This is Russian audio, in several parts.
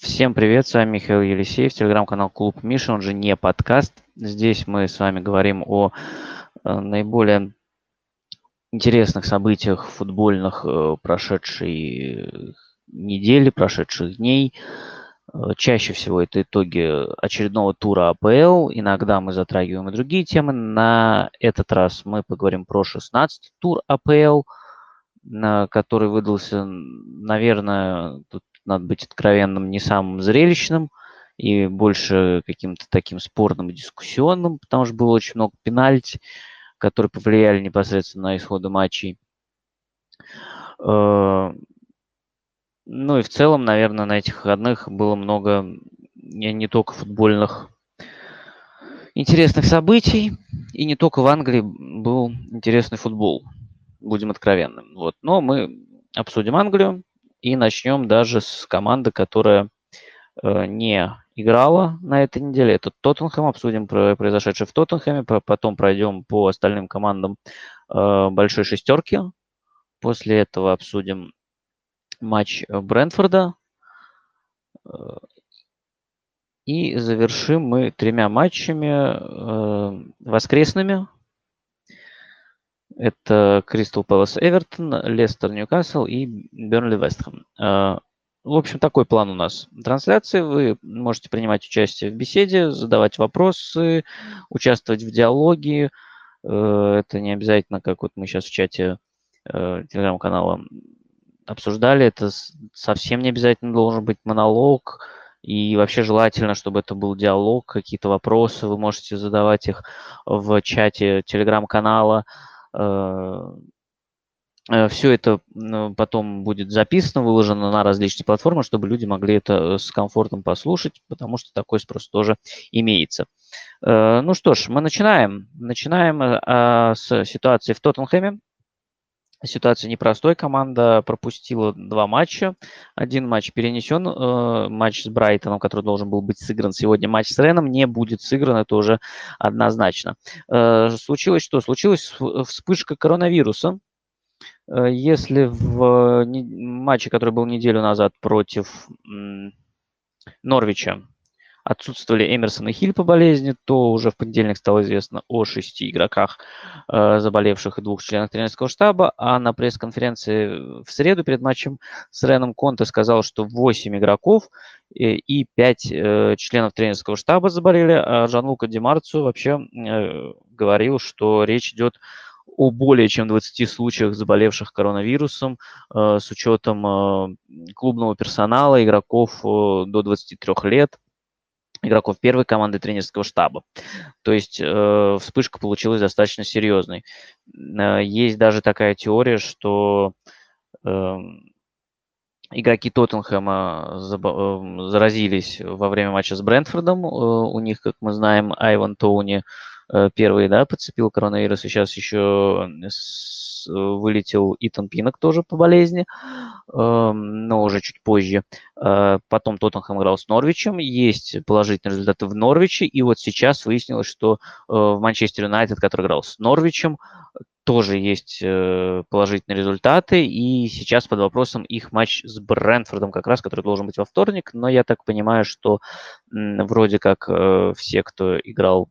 Всем привет, с вами Михаил Елисеев, телеграм-канал Клуб Миша, он же не подкаст. Здесь мы с вами говорим о э, наиболее интересных событиях футбольных э, прошедшей недели, прошедших дней. Э, чаще всего это итоги очередного тура АПЛ. Иногда мы затрагиваем и другие темы. На этот раз мы поговорим про 16 тур АПЛ, который выдался, наверное, тут надо быть откровенным, не самым зрелищным и больше каким-то таким спорным и дискуссионным, потому что было очень много пенальти, которые повлияли непосредственно на исходы матчей. Э, ну и в целом, наверное, на этих выходных было много не, только футбольных интересных событий, и не только в Англии был интересный футбол, будем откровенным. Вот. Но мы обсудим Англию, и начнем даже с команды, которая э, не играла на этой неделе. Это Тоттенхэм. Обсудим про произошедшее в Тоттенхэме. Потом пройдем по остальным командам э, большой шестерки. После этого обсудим матч Брентфорда. Э, и завершим мы тремя матчами воскресными это Кристал Пэлас Эвертон, Лестер Ньюкасл и Бернли Вестхэм. В общем, такой план у нас трансляции. Вы можете принимать участие в беседе, задавать вопросы, участвовать в диалоге. Э, это не обязательно, как вот мы сейчас в чате э, телеграм-канала обсуждали, это совсем не обязательно должен быть монолог. И вообще желательно, чтобы это был диалог, какие-то вопросы. Вы можете задавать их в чате телеграм-канала. Э, э, Все это потом будет записано, выложено на различные платформы, чтобы люди могли это с комфортом послушать, потому что такой спрос тоже имеется. Э, ну что ж, мы начинаем. Начинаем с ситуации в Тоттенхэме. Ситуация непростой. Команда пропустила два матча. Один матч перенесен. Э, матч с Брайтоном, который должен был быть сыгран сегодня. Матч с Реном не будет сыгран. Это уже однозначно. Э, случилось что? Случилась вспышка коронавируса. Э, если в матче, который был неделю назад против Норвича, отсутствовали Эмерсон и Хиль по болезни, то уже в понедельник стало известно о шести игроках, э, заболевших и двух членах тренерского штаба, а на пресс-конференции в среду перед матчем с Реном Конте сказал, что 8 игроков и, и 5 э, членов тренерского штаба заболели, а Жан-Лука Демарцу вообще э, говорил, что речь идет о более чем 20 случаях заболевших коронавирусом э, с учетом э, клубного персонала, игроков э, до 23 лет, игроков первой команды тренерского штаба. То есть э, вспышка получилась достаточно серьезной. Э, есть даже такая теория, что э, игроки Тоттенхэма э, заразились во время матча с Брентфордом. Э, у них, как мы знаем, Айван Тоуни первый да, подцепил коронавирус, и сейчас еще вылетел Итан Пинок тоже по болезни, эм, но уже чуть позже. Э, потом Тоттенхэм играл с Норвичем, есть положительные результаты в Норвиче, и вот сейчас выяснилось, что э, в Манчестер Юнайтед, который играл с Норвичем, тоже есть э, положительные результаты, и сейчас под вопросом их матч с Брэнфордом как раз, который должен быть во вторник, но я так понимаю, что вроде как все, кто играл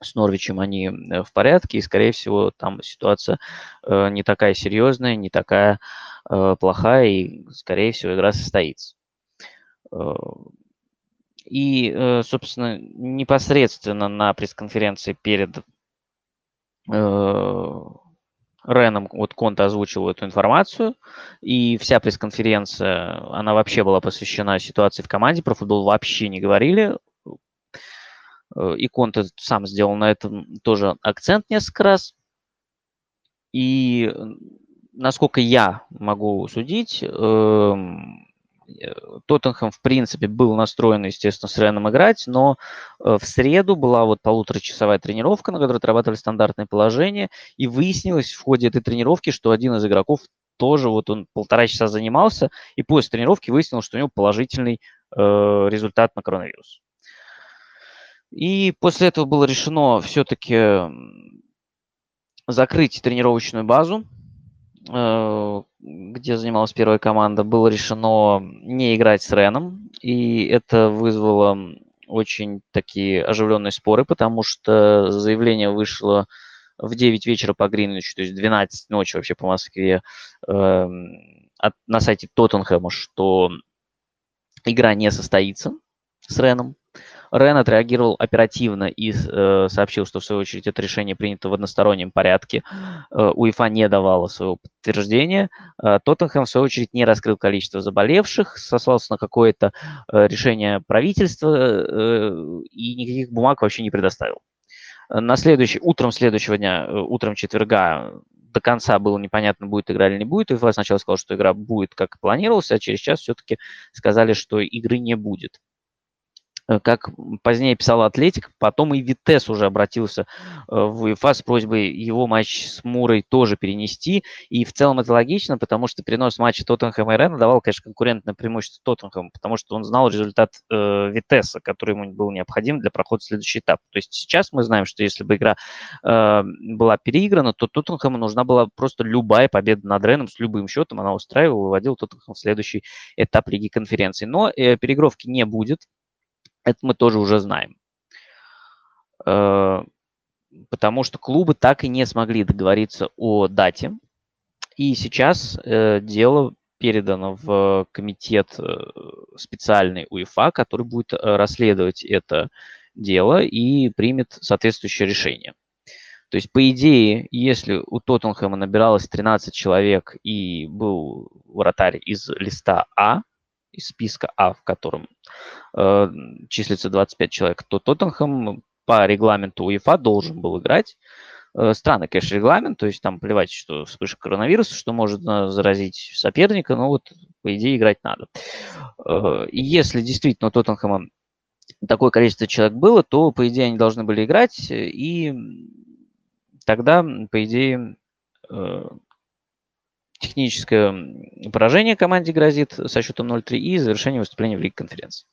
с Норвичем они э, в порядке, и, скорее всего, там ситуация э, не такая серьезная, не такая э, плохая, и, скорее всего, игра состоится. И, собственно, непосредственно на пресс-конференции перед Реном вот Конта озвучил эту информацию, и вся пресс-конференция, она вообще была посвящена ситуации в команде, про футбол вообще не говорили, и Конте сам сделал на этом тоже акцент несколько раз. И насколько я могу судить, эм, э, Тоттенхэм, в принципе, был настроен, естественно, с Реном играть, но э, в среду была вот полуторачасовая тренировка, на которой отрабатывали стандартные положения, и выяснилось в ходе этой тренировки, что один из игроков тоже вот он полтора часа занимался, и после тренировки выяснилось, что у него положительный э, результат на коронавирус. И после этого было решено все-таки закрыть тренировочную базу. э, где занималась первая команда, было решено не играть с Реном, и это вызвало очень такие оживленные споры, потому что заявление вышло в 9 вечера по Гринвичу, то есть 12 ночи вообще по Москве, э, от, на сайте Тоттенхэма, что игра не состоится с Реном. Рен отреагировал оперативно и э, сообщил, что в свою очередь это решение принято в одностороннем порядке. Э, УЕФА не давала своего подтверждения. Э, Тоттенхэм, в свою очередь, не раскрыл количество заболевших, сослался на какое-то э, решение правительства э, и никаких бумаг вообще не предоставил. На следующий, утром следующего дня, э, утром четверга, до конца было непонятно, будет игра или не будет. УЕФА сначала сказал, что игра будет, как планировалось, а через час все-таки сказали, что игры не будет. Э, как позднее писал Атлетик, потом и Витес уже обратился э, в УЕФА с просьбой его матч с Мурой тоже перенести. И в целом это логично, потому что перенос матча Тоттенхэма и Рена давал, конечно, конкурентное преимущество Тоттенхэму, потому что он знал результат э, Витеса, который ему был необходим для прохода в следующий этап. То есть сейчас мы знаем, что если бы игра э, была переиграна, то Тоттенхэму нужна была просто любая победа над Реном с любым счетом. Она устраивала, выводила Тоттенхэм в следующий этап Лиги конференции. Но э, переигровки не будет это мы тоже уже знаем. Э, потому что клубы так и не смогли договориться о дате. И сейчас э, дело передано в комитет э, специальный УЕФА, который будет расследовать это дело и примет соответствующее решение. То есть, по идее, если у Тоттенхэма набиралось 13 человек и был вратарь из листа А, из списка А, в котором э, числится 25 человек, то Тоттенхэм по регламенту УЕФА должен был играть. Э, странный, конечно, регламент, то есть там плевать, что вспышка коронавируса, что может заразить соперника, но вот, по идее, играть надо. Э, и если действительно Тоттенхэма такое количество человек было, то, по идее, они должны были играть, и тогда, по идее, э, техническое поражение команде грозит со счетом 0-3 и завершение выступления в Лиге конференции.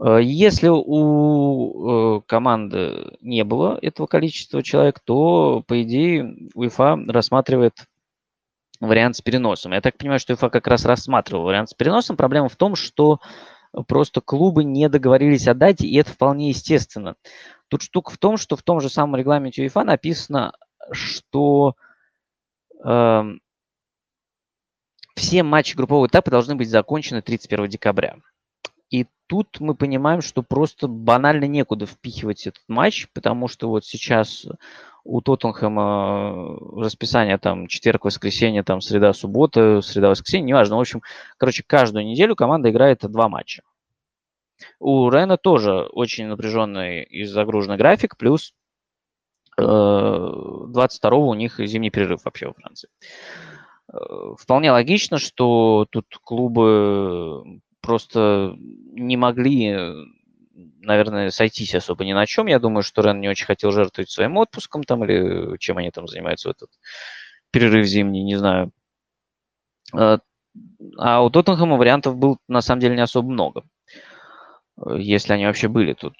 Э, если у э, команды не было этого количества человек, то, по идее, УЕФА рассматривает вариант с переносом. Я так понимаю, что УЕФА как раз рассматривал вариант с переносом. Проблема в том, что просто клубы не договорились о дате, и это вполне естественно. Тут штука в том, что в том же самом регламенте УЕФА написано, что э, все матчи группового этапа должны быть закончены 31 декабря. И тут мы понимаем, что просто банально некуда впихивать этот матч, потому что вот сейчас у Тоттенхэма расписание там четверг, воскресенье, там среда, суббота, среда, воскресенье, неважно. В общем, короче, каждую неделю команда играет два матча. У Рена тоже очень напряженный и загруженный график, плюс 22 э, у них зимний перерыв вообще во Франции. Э, вполне логично, что тут клубы просто не могли, наверное, сойтись особо ни на чем. Я думаю, что Рен не очень хотел жертвовать своим отпуском там или чем они там занимаются в этот перерыв зимний, не знаю. Э, а у Тоттенхэма вариантов было на самом деле не особо много. Э, если они вообще были тут.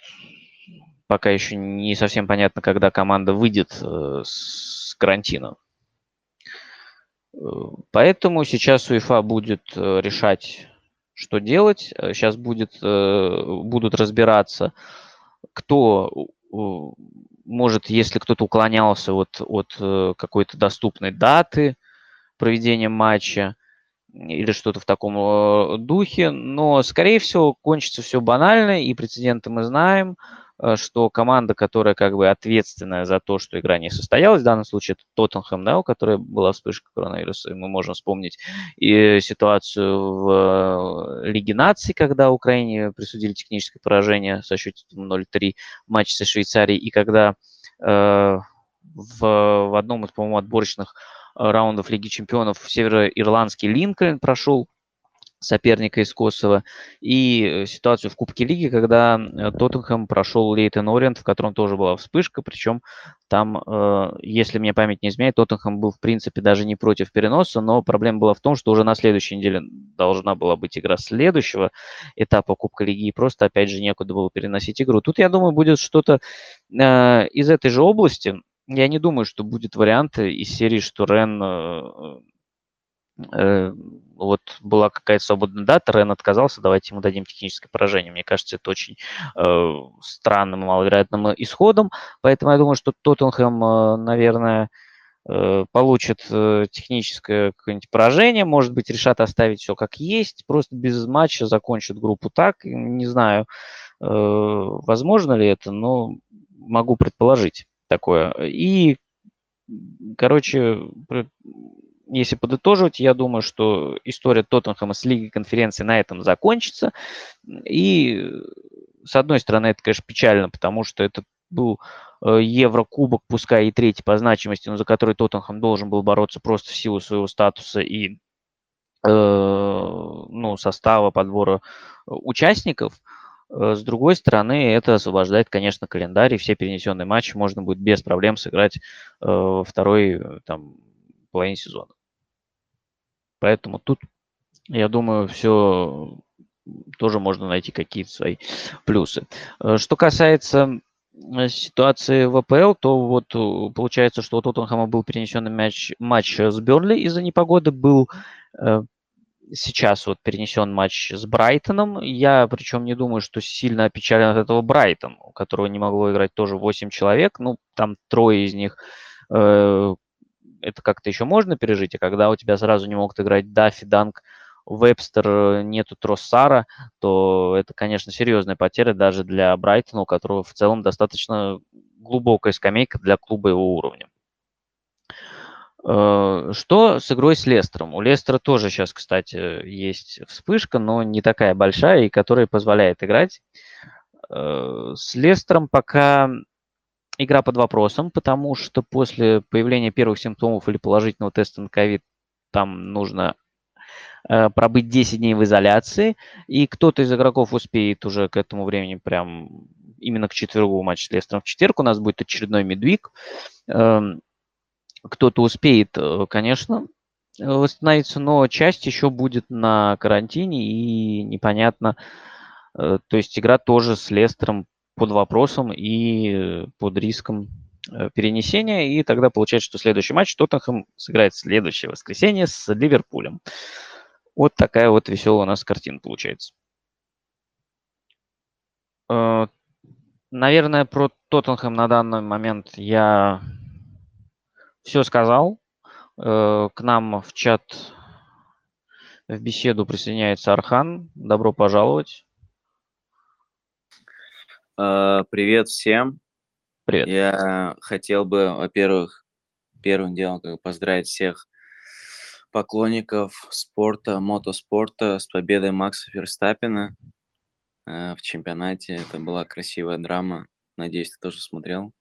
Пока еще не совсем понятно, когда команда выйдет с карантина. Поэтому сейчас УЕФА будет э, решать, что делать. Сейчас будет, э, будут разбираться, кто может, если кто-то уклонялся от, от э, какой-то доступной даты проведения матча или что-то в таком духе. Но, скорее всего, кончится все банально, и прецеденты мы знаем – Э, что команда, которая как бы ответственная за то, что игра не состоялась, в данном случае это Тоттенхэм, да, у которой была вспышка коронавируса, и мы можем вспомнить и ситуацию в э, Лиге наций, когда Украине присудили техническое поражение со счетом 0-3 в со Швейцарией, и когда э, в, в одном из, по-моему, отборочных раундов Лиги чемпионов североирландский Линкольн прошел соперника из Косово, и э, ситуацию в Кубке Лиги, когда э, Тоттенхэм прошел Лейтен Ориент, в котором тоже была вспышка, причем там, э, если мне память не изменяет, Тоттенхэм был, в принципе, даже не против переноса, но проблема была в том, что уже на следующей неделе должна была быть игра следующего этапа Кубка Лиги, и просто, опять же, некуда было переносить игру. Тут, я думаю, будет что-то из этой же области, я не думаю, что будет варианты из серии, что Рен вот была какая-то свободная дата, Рен отказался, давайте ему дадим техническое поражение. Мне кажется, это очень э, странным маловероятным исходом, поэтому я думаю, что Тоттенхэм, э, наверное, э, получит э, техническое какое-нибудь поражение, может быть, решат оставить все как есть, просто без матча закончат группу так, не знаю, э, возможно ли это, но могу предположить такое. И, короче, если подытоживать, я думаю, что история Тоттенхэма с Лигой конференции на этом закончится. И, с одной стороны, это, конечно, печально, потому что это был э, Еврокубок, пускай и третий по значимости, но за который Тоттенхэм должен был бороться просто в силу своего статуса и э, ну, состава подбора участников. Э, с другой стороны, это освобождает, конечно, календарь, и все перенесенные матчи можно будет без проблем сыграть э, второй э, там, половине сезона. Поэтому тут, я думаю, все тоже можно найти какие-то свои плюсы. Что касается ситуации в АПЛ, то вот получается, что у Тоттенхэма был перенесенный матч, матч с Бернли из-за непогоды, был сейчас вот перенесен матч с Брайтоном. Я причем не думаю, что сильно опечален от этого Брайтон, у которого не могло играть тоже 8 человек. Ну, там трое из них э, это как-то еще можно пережить, а когда у тебя сразу не могут играть Даффи, Данк, Вебстер, нету Троссара, то это, конечно, серьезная потеря даже для Брайтона, у которого в целом достаточно глубокая скамейка для клуба его уровня. Э, что с игрой с Лестером? У Лестера тоже сейчас, кстати, есть вспышка, но не такая большая, и которая позволяет играть. Э, с Лестером пока игра под вопросом, потому что после появления первых симптомов или положительного теста на ковид там нужно э, пробыть 10 дней в изоляции, и кто-то из игроков успеет уже к этому времени прям именно к четвергу матч с Лестером в четверг у нас будет очередной медвиг. Эм, кто-то успеет, э, конечно, восстановиться, но часть еще будет на карантине и непонятно. Э, то есть игра тоже с Лестером под вопросом и под риском э, перенесения. И тогда получается, что следующий матч Тоттенхэм сыграет следующее воскресенье с Ливерпулем. Вот такая вот веселая у нас картина получается. Наверное, про Тоттенхэм на данный момент я все сказал. Э, к нам в чат в беседу присоединяется Архан. Добро пожаловать. Э, привет всем. Привет. Я хотел бы, во-первых, первым делом как поздравить всех поклонников спорта, мотоспорта с победой Макса Ферстаппина э, в чемпионате. Это была красивая драма. Надеюсь, ты тоже смотрел.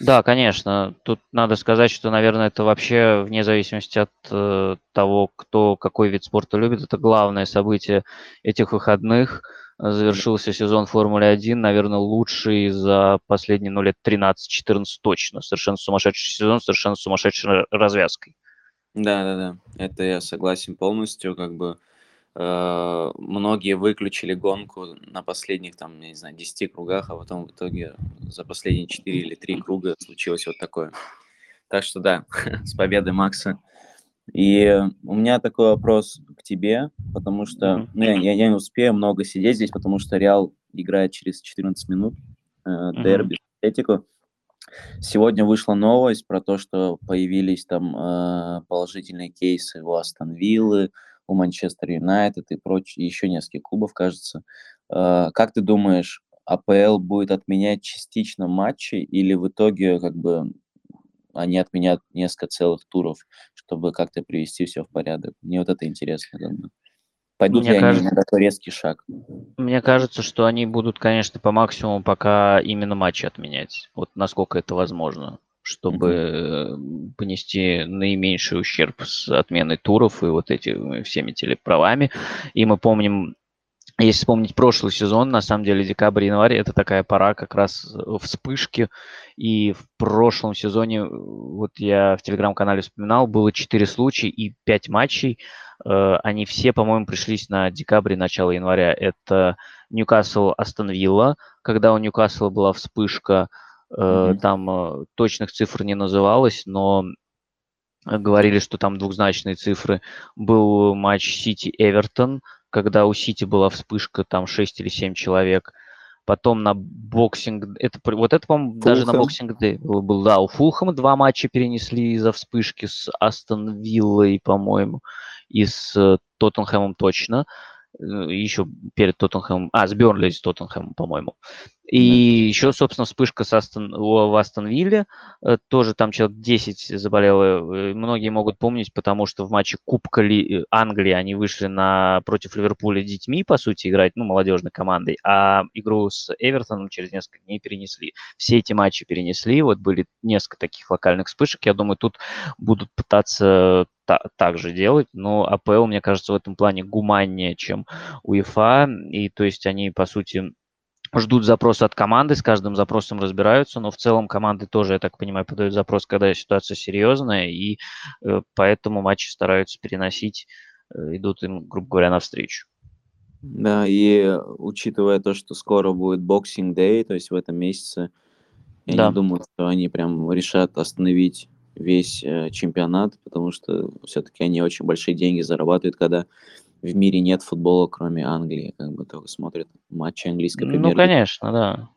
Да, конечно. Тут надо сказать, что, наверное, это вообще вне зависимости от э, того, кто какой вид спорта любит, это главное событие этих выходных. Завершился сезон Формулы-1, наверное, лучший за последние ну, лет 13-14 точно. Совершенно сумасшедший сезон, совершенно сумасшедшей развязкой. Да, да, да. Это я согласен полностью. Как бы Э, многие выключили гонку на последних, там, я не знаю, 10 кругах, а потом в итоге за последние 4 или 3 круга случилось вот такое. Так что да, с победой Макса. И у меня такой вопрос к тебе, потому что ну, я, я не успею много сидеть здесь, потому что Реал играет через 14 минут э, дерби Атлетику. Сегодня вышла новость про то, что появились там э, положительные кейсы у Астон Виллы, у Манчестер Юнайтед и прочие, еще несколько клубов, кажется. Э, как ты думаешь, АПЛ будет отменять частично матчи или в итоге как бы они отменят несколько целых туров, чтобы как-то привести все в порядок? Мне вот это интересно. Бы. Пойдут Мне ли кажется, они на такой резкий шаг? Мне кажется, что они будут, конечно, по максимуму пока именно матчи отменять. Вот насколько это возможно чтобы mm-hmm. понести наименьший ущерб с отменой туров и вот этими всеми телеправами. И мы помним, если вспомнить прошлый сезон, на самом деле декабрь-январь это такая пора как раз вспышки. И в прошлом сезоне, вот я в телеграм-канале вспоминал, было 4 случая и 5 матчей. Э, они все, по-моему, пришлись на декабрь начало января. Это Ньюкасл Астон Вилла, когда у Ньюкасла была вспышка – Mm-hmm. Там точных цифр не называлось, но говорили, что там двухзначные цифры. Был матч Сити-Эвертон, когда у Сити была вспышка, там 6 или 7 человек. Потом на Boxing... Это, вот это, по-моему, даже на Boxing был. Да, у Фулхэма два матча перенесли из-за вспышки с Астон Виллой, по-моему, и с Тоттенхэмом точно. Э, еще перед Тоттенхэмом... А, с Бернли с Тоттенхэмом, по-моему. И да. еще, собственно, вспышка с Астон, в Астон. Э, тоже там человек 10 заболело. Э, многие могут помнить, потому что в матче Кубка Ли... Э, Англии они вышли на... против Ливерпуля детьми, по сути, играть, ну, молодежной командой, а игру с Эвертоном через несколько дней перенесли. Все эти матчи перенесли, вот были несколько таких локальных вспышек. Я думаю, тут будут пытаться та- так же делать, но АПЛ, мне кажется, в этом плане гуманнее, чем УЕФА, и то есть они, по сути, ждут запроса от команды, с каждым запросом разбираются, но в целом команды тоже, я так понимаю, подают запрос, когда ситуация серьезная, и э, поэтому матчи стараются переносить, э, идут им, грубо говоря, навстречу. Да, и учитывая то, что скоро будет Boxing Day, то есть в этом месяце, я да. не думаю, что они прям решат остановить весь э, чемпионат, потому что все-таки они очень большие деньги зарабатывают, когда в мире нет футбола, кроме Англии, как бы только смотрят матчи английской премьер Ну, конечно, да.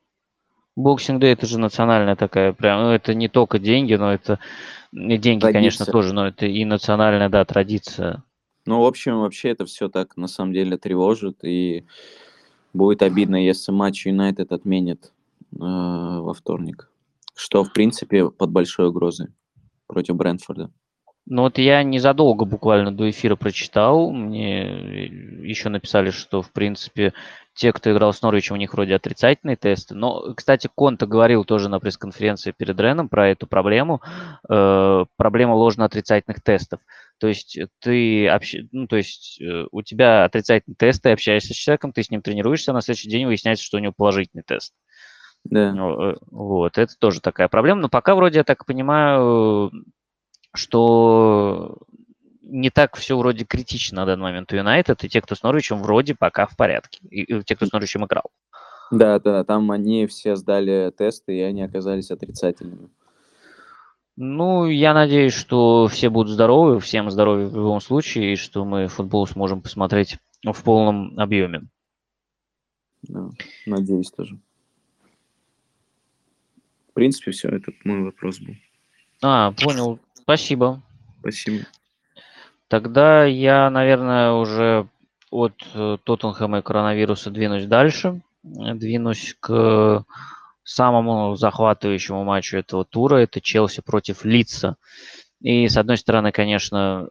Boxing Day это же национальная такая, прям, ну, это не только деньги, но это деньги, традиция. конечно, тоже, но это и национальная, да, традиция. Ну, в общем, вообще это все так на самом деле тревожит, и будет обидно, если матч Юнайтед отменит э, во вторник, что, в принципе, под большой угрозой против Брэнфорда. Ну вот я незадолго буквально до эфира прочитал, мне еще написали, что в принципе те, кто играл с Норвичем, у них вроде отрицательные тесты. Но, кстати, Конта говорил тоже на пресс-конференции перед Реном про эту проблему, э, проблема ложно-отрицательных тестов. То есть ты общ... ну, то есть э, у тебя отрицательный тест, ты общаешься с человеком, ты с ним тренируешься, а на следующий день выясняется, что у него положительный тест. Да. Ну, э, вот, это тоже такая проблема. Но пока вроде, я так понимаю, что не так все вроде критично на данный момент у Юнайтед, и те, кто с Норвичем, вроде пока в порядке, и, и те, кто с Норвичем играл. Да, да, там они все сдали тесты, и они оказались отрицательными. Ну, я надеюсь, что все будут здоровы, всем здоровья в любом случае, и что мы футбол сможем посмотреть в полном объеме. Да, надеюсь тоже. В принципе, все, этот мой вопрос был. А, понял. Спасибо. Спасибо. Тогда я, наверное, уже от э, Тоттенхэма и коронавируса двинусь дальше. Двинусь к самому захватывающему матчу этого тура. Это Челси против Лица. И, с одной стороны, конечно,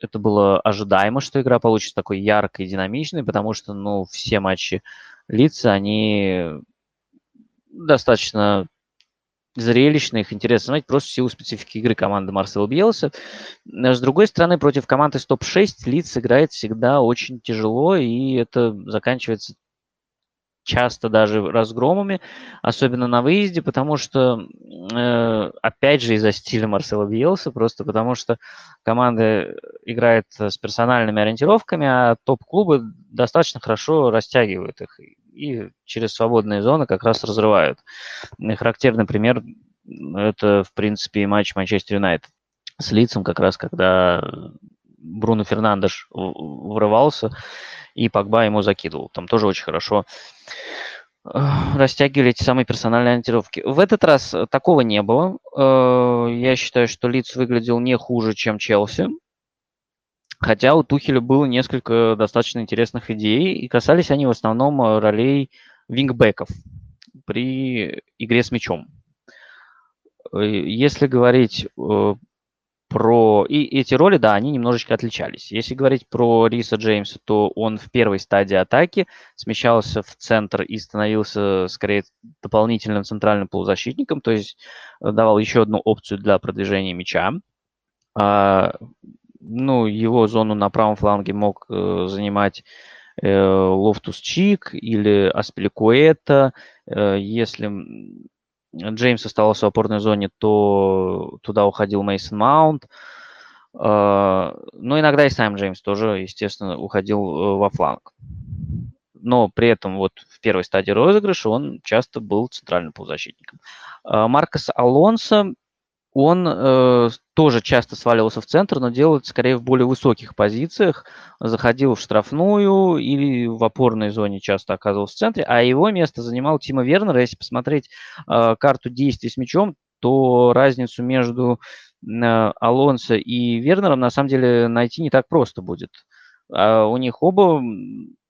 это было ожидаемо, что игра получится такой яркой и динамичной, потому что, ну, все матчи Лица, они достаточно зрелищно, их интересно смотреть просто в силу специфики игры команды Марсела Бьелса. С другой стороны, против команды из топ-6 Лиц играет всегда очень тяжело, и это заканчивается часто даже разгромами, особенно на выезде, потому что, э, опять же, из-за стиля Марсела Бьелса, просто потому что команда играет с персональными ориентировками, а топ-клубы достаточно хорошо растягивают их и через свободные зоны как раз разрывают. И характерный пример – это, в принципе, матч Манчестер Юнайтед с лицом, как раз когда Бруно Фернандеш врывался, и Погба ему закидывал. Там тоже очень хорошо э, растягивали эти самые персональные ориентировки. В этот раз такого не было. Э, я считаю, что Лиц выглядел не хуже, чем Челси. Хотя у Тухеля было несколько достаточно интересных идей, и касались они в основном э, ролей вингбеков при игре с мячом. Э, если говорить э, про... И эти роли, да, они немножечко отличались. Если говорить про Риса Джеймса, то он в первой стадии атаки смещался в центр и становился, скорее, дополнительным центральным полузащитником, то есть давал еще одну опцию для продвижения мяча. Ну, его зону на правом фланге мог э, занимать э, Лофтус Чик или Аспиликуэта. Э, если Джеймс оставался в опорной зоне, то туда уходил Мейсон Маунт. Э, но иногда и сам Джеймс тоже, естественно, уходил э, во фланг. но при этом вот в первой стадии розыгрыша он часто был центральным полузащитником. А, Маркос Алонсо, он э, тоже часто сваливался в центр, но делал это скорее в более высоких позициях. Заходил в штрафную или в опорной зоне часто оказывался в центре, а его место занимал Тима Вернер. Если посмотреть э, карту действий с мячом, то разницу между э, Алонсо и Вернером на самом деле найти не так просто будет. А у них оба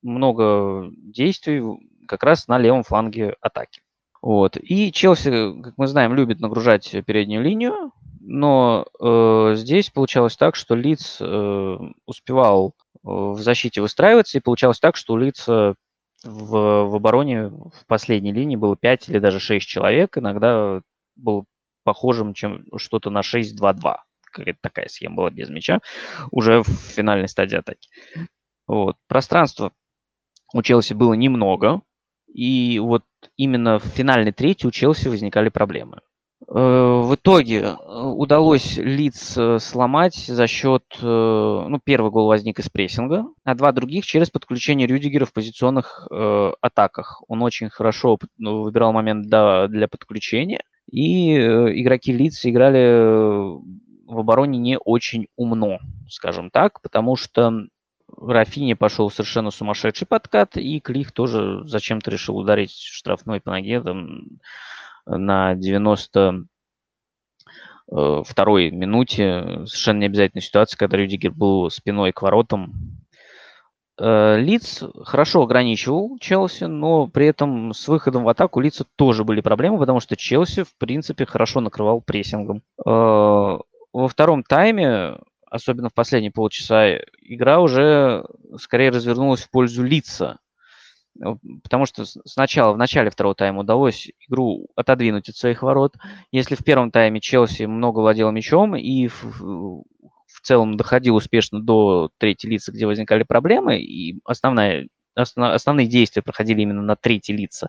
много действий как раз на левом фланге атаки. Вот. И Челси, как мы знаем, любит нагружать переднюю линию, но э, здесь получалось так, что Лиц э, успевал э, в защите выстраиваться, и получалось так, что у Лица в, в обороне в последней линии было 5 или даже 6 человек, иногда был похожим чем что-то на 6-2-2. Какая-то такая схема была без мяча уже в финальной стадии атаки. Вот. Пространства у Челси было немного, и вот именно в финальной трети у Челси возникали проблемы. Э, в итоге э, удалось Лиц э, сломать за счет, ну, первый гол возник из прессинга, а два других через подключение Рюдигера в позиционных э, атаках. Он очень хорошо ну, выбирал момент для, для подключения, и игроки Лиц играли в обороне не очень умно, скажем так, потому что Рафини пошел совершенно сумасшедший подкат, и Клих тоже зачем-то решил ударить штрафной по ноге там, на 90 э, второй минуте. Совершенно не обязательная ситуация, когда Рюдигер был спиной к воротам. Э, Лиц хорошо ограничивал Челси, но при этом с выходом в атаку Лица тоже были проблемы, потому что Челси, в принципе, хорошо накрывал прессингом. Э, во втором тайме особенно в последние полчаса, игра уже скорее развернулась в пользу лица. Э, потому что сначала, в начале второго тайма удалось игру отодвинуть от своих ворот. Если в первом тайме Челси много владел мячом и в, в целом доходил успешно до третьей лица, где возникали проблемы, и основная, основ, основные действия проходили именно на третьей лица,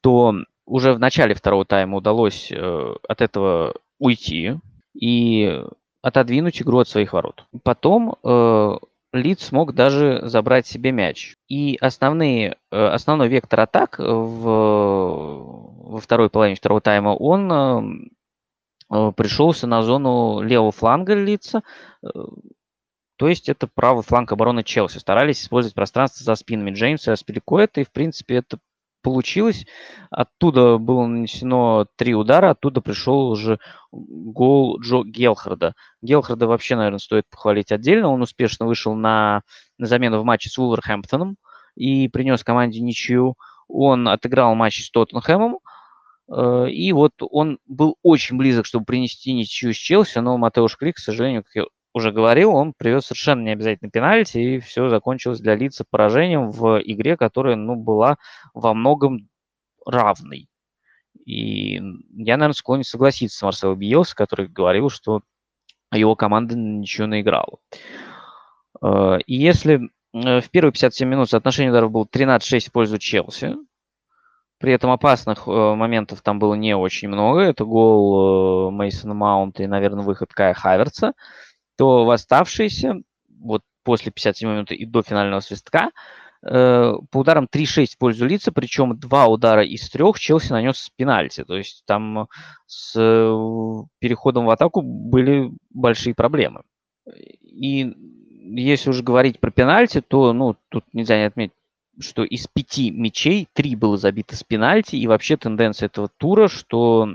то уже в начале второго тайма удалось э, от этого уйти. И отодвинуть игру от своих ворот. Потом э, Лид смог даже забрать себе мяч. И основные, э, основной вектор атак в, во второй половине второго тайма, он э, э пришелся на зону левого фланга Лица. Э, то есть это правый фланг обороны Челси. Старались использовать пространство за спинами Джеймса и Аспиликуэта, и в принципе это получилось. Оттуда было нанесено три удара, оттуда пришел уже гол Джо Гелхарда. Гелхарда вообще, наверное, стоит похвалить отдельно. Он успешно вышел на, на замену в матче с Вулверхэмптоном и принес команде ничью. Он отыграл матч с Тоттенхэмом, э, и вот он был очень близок, чтобы принести ничью с Челси, но Матеуш Крик, к сожалению, уже говорил, он привез совершенно необязательный пенальти, и все закончилось для лица поражением в игре, которая, ну, была во многом равной. И я, наверное, склонен согласиться с Марселом Биелс, который говорил, что его команда ничего наиграла. Э, и если э, в первые 57 минут соотношение ударов было 13-6 в пользу Челси, при этом опасных э, моментов там было не очень много. Это гол Мейсона Маунта и, наверное, выход Кая Хаверца то в оставшиеся, вот после 57 минуты и до финального свистка, э, по ударам 3-6 в пользу лица, причем два удара из трех Челси нанес с пенальти. То есть там с э, переходом в атаку были большие проблемы. И если уже говорить про пенальти, то ну, тут нельзя не отметить, что из пяти мячей три было забито с пенальти, и вообще тенденция этого тура, что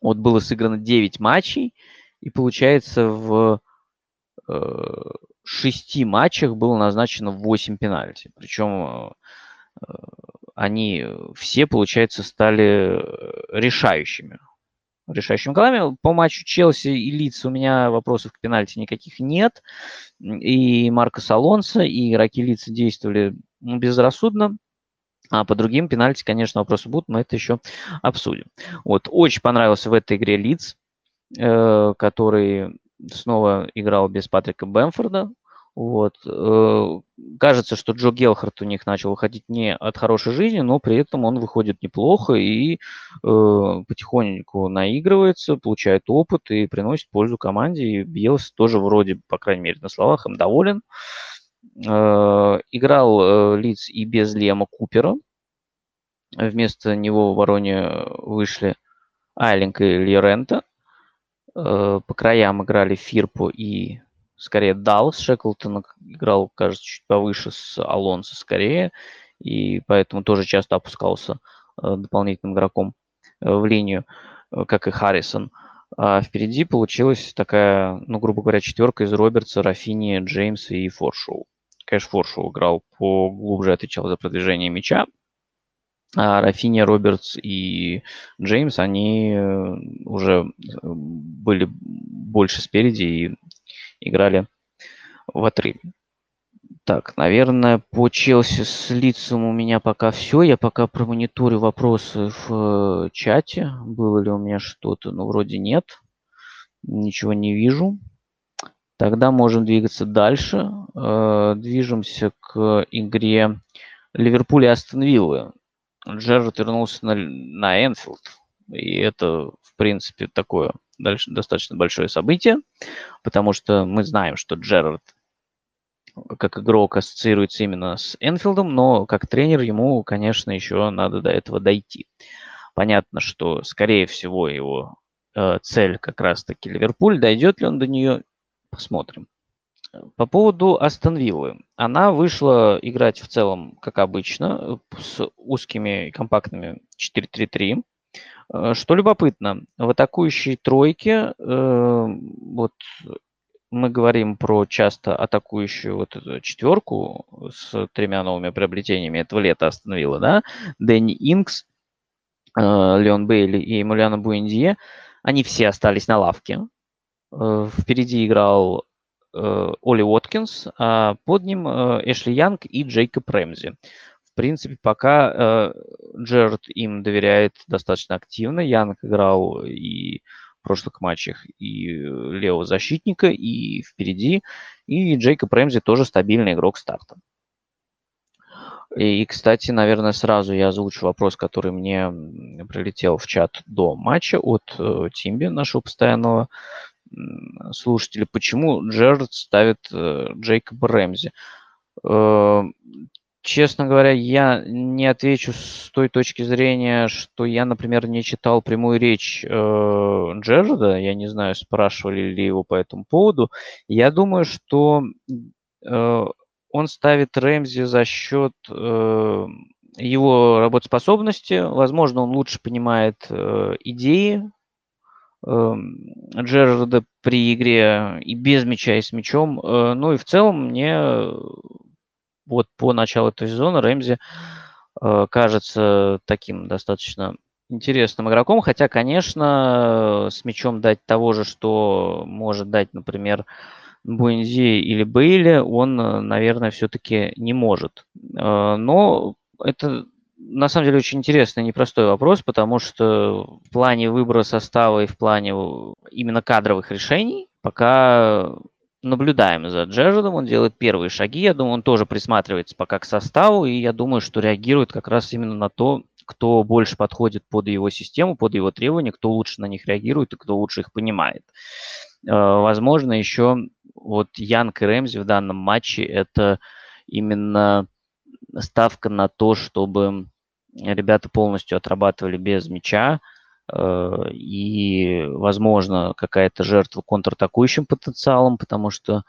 вот было сыграно 9 матчей, и получается в шести матчах было назначено 8 пенальти. Причем э, они все, получается, стали решающими. Решающими голами. По матчу Челси и Лиц у меня вопросов к пенальти никаких нет. И Марко Алонсо, и игроки Лица действовали безрассудно. А по другим пенальти, конечно, вопросы будут, мы это еще обсудим. Вот, очень понравился в этой игре Лиц, э, который снова играл без Патрика Бэмфорда. Вот. Э, кажется, что Джо Гелхарт у них начал выходить не от хорошей жизни, но при этом он выходит неплохо и э, потихоньку наигрывается, получает опыт и приносит пользу команде. И Биелс тоже вроде, по крайней мере, на словах им доволен. Играл Лиц и без Лема Купера. Вместо него в обороне вышли Айлинг и Льорента. По краям играли Фирпо и скорее Даллас. Шеклтон играл, кажется, чуть повыше с Алонсо скорее, и поэтому тоже часто опускался дополнительным игроком в линию, как и Харрисон. А впереди получилась такая, ну, грубо говоря, четверка из Робертса, Рафини, Джеймса и Форшоу. Конечно, Форшоу играл поглубже, отвечал за продвижение мяча. А Рафини, Робертс и Джеймс, они э, уже э, были больше спереди и играли в отрыве. Так, наверное, по Челси с лицом у меня пока все. Я пока промониторю вопросы в э, чате. Было ли у меня что-то? Ну, вроде нет. Ничего не вижу. Тогда можем двигаться дальше. Движемся к игре Ливерпуль и Астон Виллы. Джерард вернулся на, на Энфилд. И это, в принципе, такое дальше, достаточно большое событие, потому что мы знаем, что Джерард как игрок ассоциируется именно с Энфилдом, но как тренер ему, конечно, еще надо до этого дойти. Понятно, что, скорее всего, его э, цель как раз-таки Ливерпуль. Дойдет ли он до нее, посмотрим. По поводу Астон Виллы. Она вышла играть в целом, как обычно, с узкими компактными 4-3-3. Э, что любопытно, в атакующей тройке э, вот мы говорим про часто атакующую вот эту четверку с тремя новыми приобретениями этого лета остановила, да, Дэнни Инкс, э, Леон Бейли и Эмулиана Буэндье, они все остались на лавке. Э, впереди играл Оли Уоткинс, а под ним Эшли Янг и Джейкоб Рэмзи. В принципе, пока Джерард им доверяет достаточно активно. Янг играл и прошлых матчах и э, левого защитника, и впереди. И Джейкоб Рэмзи тоже стабильный игрок старта. И, кстати, наверное, сразу я озвучу вопрос, который мне прилетел в чат до матча от э, Тимби, нашего постоянного слушателя. Почему Джерард ставит э, Джейкоба Рэмзи? Э, Честно говоря, я не отвечу с той точки зрения, что я, например, не читал прямую речь э, Джерарда. Я не знаю, спрашивали ли его по этому поводу. Я думаю, что э, он ставит Рэмзи за счет э, его работоспособности. Возможно, он лучше понимает э, идеи Джерарда при игре и без мяча, и с мячом. Э, ну и в целом мне вот по началу этого сезона Рэмзи э, кажется таким достаточно интересным игроком, хотя, конечно, с мячом дать того же, что может дать, например, Буэнзи или Бейли, он, наверное, все-таки не может. Э, но это на самом деле очень интересный, непростой вопрос, потому что в плане выбора состава и в плане именно кадровых решений пока наблюдаем за Джерардом, он делает первые шаги, я думаю, он тоже присматривается пока к составу, и я думаю, что реагирует как раз именно на то, кто больше подходит под его систему, под его требования, кто лучше на них реагирует и кто лучше их понимает. Э, возможно, еще вот Янг и Рэмзи в данном матче это именно ставка на то, чтобы ребята полностью отрабатывали без мяча, Э, и, возможно, какая-то жертва контратакующим потенциалом, потому что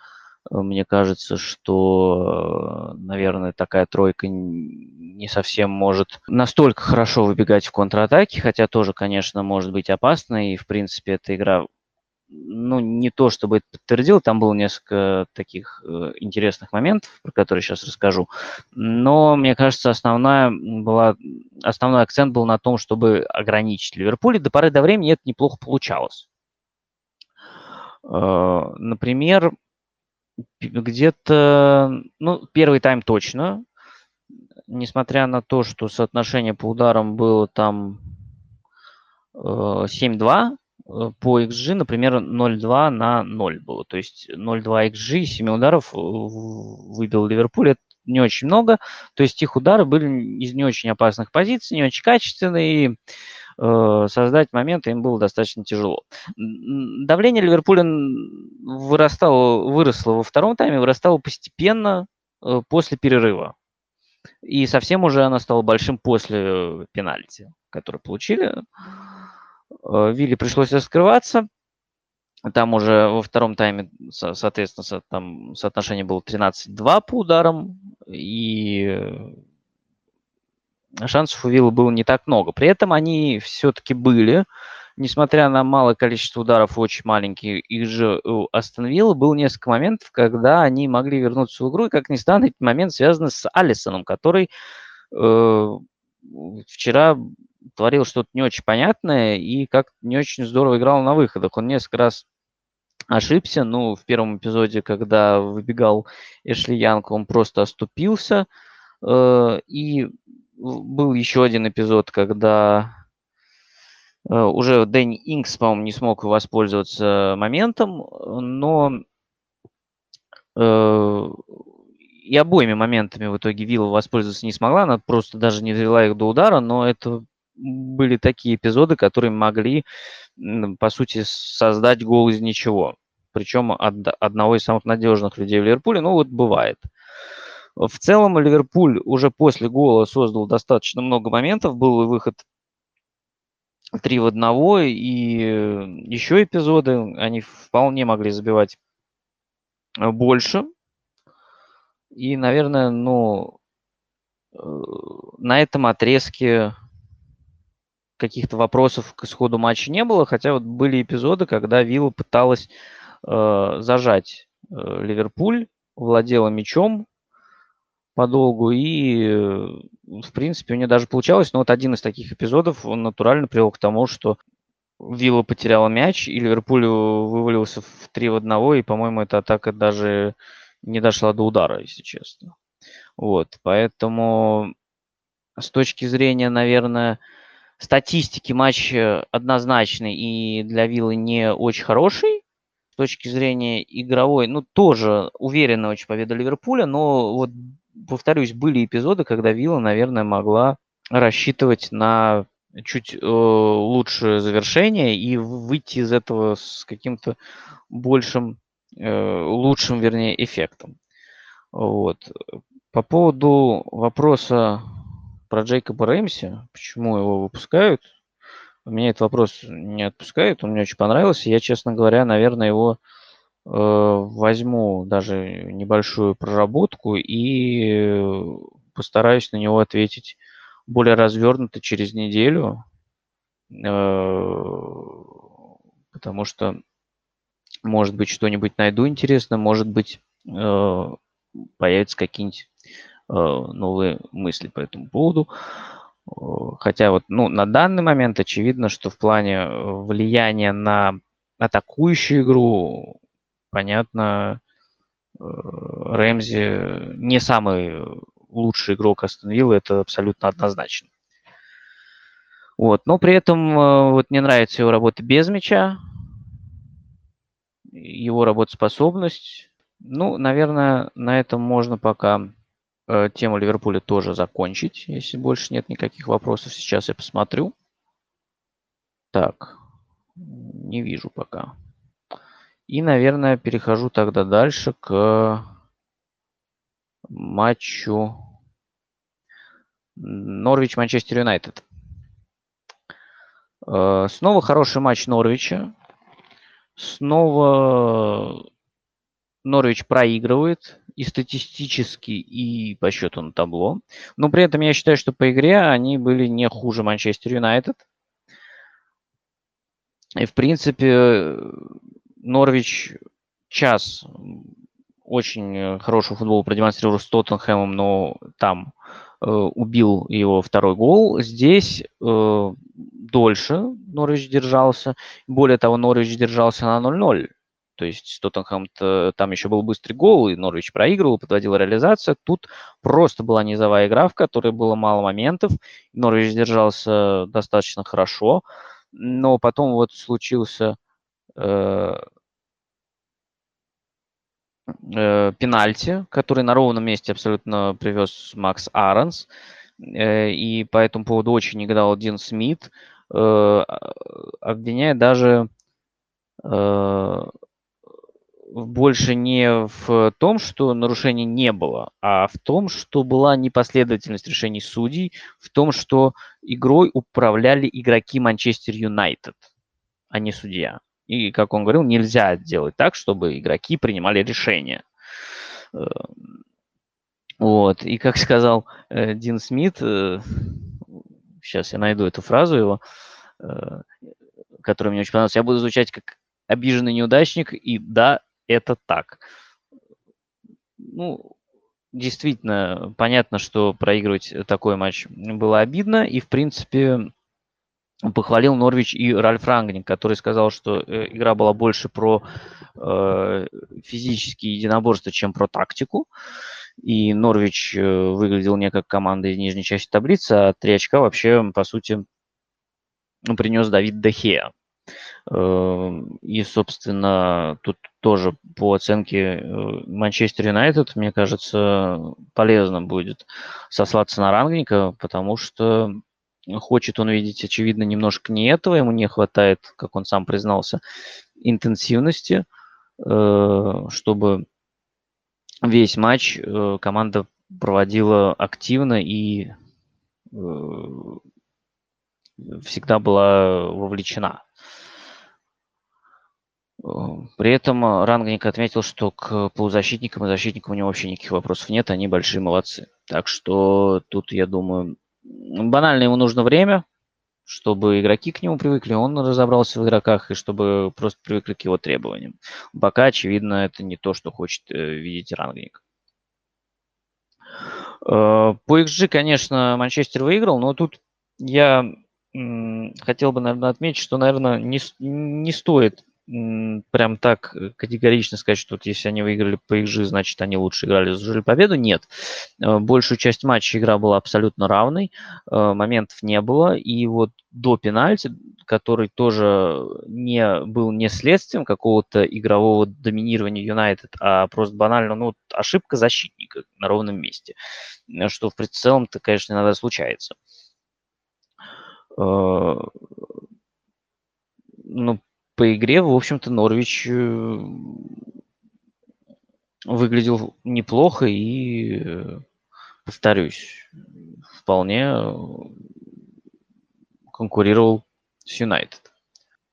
э, мне кажется, что, э, наверное, такая тройка не совсем может настолько хорошо выбегать в контратаке, хотя тоже, конечно, может быть опасно, и, в принципе, эта игра ну, не то чтобы это подтвердил, там было несколько таких э, интересных моментов, про которые сейчас расскажу. Но, мне кажется, основная была, основной акцент был на том, чтобы ограничить Ливерпуль, и до поры до времени это неплохо получалось. Э, например, где-то, ну, первый тайм точно, несмотря на то, что соотношение по ударам было там э, 7-2, Э, по XG, например, 0,2 на 0 было. То есть 0,2 XG, 7 ударов э, выбил Ливерпуль. Это не очень много. То есть их удары были из не очень опасных позиций, не очень качественные. И э, создать моменты им было достаточно тяжело. Давление Ливерпуля вырастало, выросло во втором тайме, вырастало постепенно. э, после перерыва. И совсем уже она стала большим после пенальти, который получили. Вилли пришлось раскрываться. Там уже во втором тайме, соответственно, там соотношение было 13-2 по ударам, и шансов у Виллы было не так много. При этом они все-таки были, несмотря на малое количество ударов, очень маленькие, и же у Астон Вилла был несколько моментов, когда они могли вернуться в игру, и, как ни странно, этот момент связан с Алисоном, который э, вчера творил что-то не очень понятное и как не очень здорово играл на выходах. Он несколько раз ошибся. Ну, в первом эпизоде, когда выбегал Эшли Янг, он просто оступился. Э, и был еще один эпизод, когда э, уже Дэнни Инкс, по-моему, не смог воспользоваться моментом, но э, и обоими моментами в итоге Вилла воспользоваться не смогла, она просто даже не довела их до удара, но это были такие эпизоды, которые могли, по сути, создать гол из ничего. Причем от одного из самых надежных людей в Ливерпуле, ну вот бывает. В целом Ливерпуль уже после гола создал достаточно много моментов. Был выход 3 в 1, и еще эпизоды, они вполне могли забивать больше. И, наверное, ну, э, на этом отрезке каких-то вопросов к исходу матча не было, хотя вот были эпизоды, когда Вилла пыталась э, зажать э, Ливерпуль, владела мячом подолгу, и, э, в принципе, у нее даже получалось, но вот один из таких эпизодов, он натурально привел к тому, что Вилла потеряла мяч, и Ливерпуль вывалился в 3 в 1, и, по-моему, эта атака даже не дошла до удара, если честно. Вот, поэтому с точки зрения, наверное, статистики матч однозначный и для Виллы не очень хороший. С точки зрения игровой, ну, тоже уверенная очень победа Ливерпуля, но вот, повторюсь, были эпизоды, когда Вилла, наверное, могла рассчитывать на чуть э, лучшее завершение и выйти из этого с каким-то большим, э, лучшим, вернее, эффектом. Вот. По поводу вопроса про Джейкоба Рэмси, почему его выпускают, меня этот вопрос не отпускает, он мне очень понравился. Я, честно говоря, наверное, его э, возьму даже небольшую проработку и постараюсь на него ответить более развернуто через неделю, э, потому что, может быть, что-нибудь найду интересно, может быть, э, появятся какие-нибудь Э, новые мысли по этому поводу. Хотя вот ну, на данный момент очевидно, что в плане э, влияния на атакующую игру, понятно, э, Рэмзи не самый лучший игрок Астон это абсолютно однозначно. Вот. Но при этом вот мне нравится его работа без мяча, его работоспособность. Ну, наверное, на этом можно пока Э, тему Ливерпуля тоже закончить, если больше нет никаких вопросов. Сейчас я посмотрю. Так, не вижу пока. И, наверное, перехожу тогда дальше к матчу Норвич-Манчестер Юнайтед. Э, снова хороший матч Норвича. Снова Норвич проигрывает и статистически, и по счету на табло. Но при этом я считаю, что по игре они были не хуже Манчестер Юнайтед. И, в принципе, Норвич час очень хороший футбол продемонстрировал с Тоттенхэмом, но там э, убил его второй гол. Здесь э, дольше Норвич держался. Более того, Норвич держался на 0-0. То есть Тоттенхэм там еще был быстрый гол, и Норвич проигрывал, подводил реализация. Тут просто была низовая игра, в которой было мало моментов. Норвич держался достаточно хорошо, но потом вот случился э, э, пенальти, который на ровном месте абсолютно привез Макс Аронс. Э, и по этому поводу очень негодал Дин Смит, э, обвиняя даже э, больше не в том, что нарушений не было, а в том, что была непоследовательность решений судей, в том, что игрой управляли игроки Манчестер Юнайтед, а не судья. И, как он говорил, нельзя делать так, чтобы игроки принимали решения. Э, вот. И как сказал э, Дин Смит, э, сейчас я найду эту фразу его, которая мне очень понравилась, я буду звучать как обиженный неудачник, и да, это так. Ну, действительно, понятно, что проигрывать такой матч было обидно, и, в принципе, похвалил Норвич и Ральф Рангнинг, который сказал, что э, игра была больше про э, физические единоборства, чем про тактику. И Норвич э, выглядел не как команда из нижней части таблицы, а три очка вообще, по сути, принес Давид Дехея. Эм, и, собственно, тут тоже по оценке э, Манчестер Юнайтед, мне кажется, полезно будет сослаться на Рангника, потому что хочет он видеть, очевидно, немножко не этого, ему не хватает, как он сам признался, интенсивности, э, чтобы весь матч э, команда проводила активно и всегда была вовлечена. При этом э, Рангник отметил, что к полузащитникам и защитникам у него вообще никаких вопросов нет, они большие молодцы. Так что тут, я думаю, банально ему нужно время, чтобы игроки к нему привыкли, он разобрался в игроках, и чтобы просто привыкли к его требованиям. Пока, очевидно, это не то, что хочет э, видеть Рангник. Э, по XG, конечно, Манчестер выиграл, но тут я хотел бы, наверное, отметить, что, наверное, не, не стоит прям так э, категорично сказать, что вот если они выиграли по XG, значит они лучше играли, заслужили победу. Нет. Э, большую часть матча игра была абсолютно равной, э, моментов не было. И вот до пенальти, который тоже не был не следствием какого-то игрового доминирования Юнайтед, а просто банально ну, ошибка защитника на ровном месте, что в целом-то, конечно, иногда случается. Ну, по игре, в общем-то, Норвич э, выглядел неплохо и, э, повторюсь, вполне конкурировал с Юнайтед.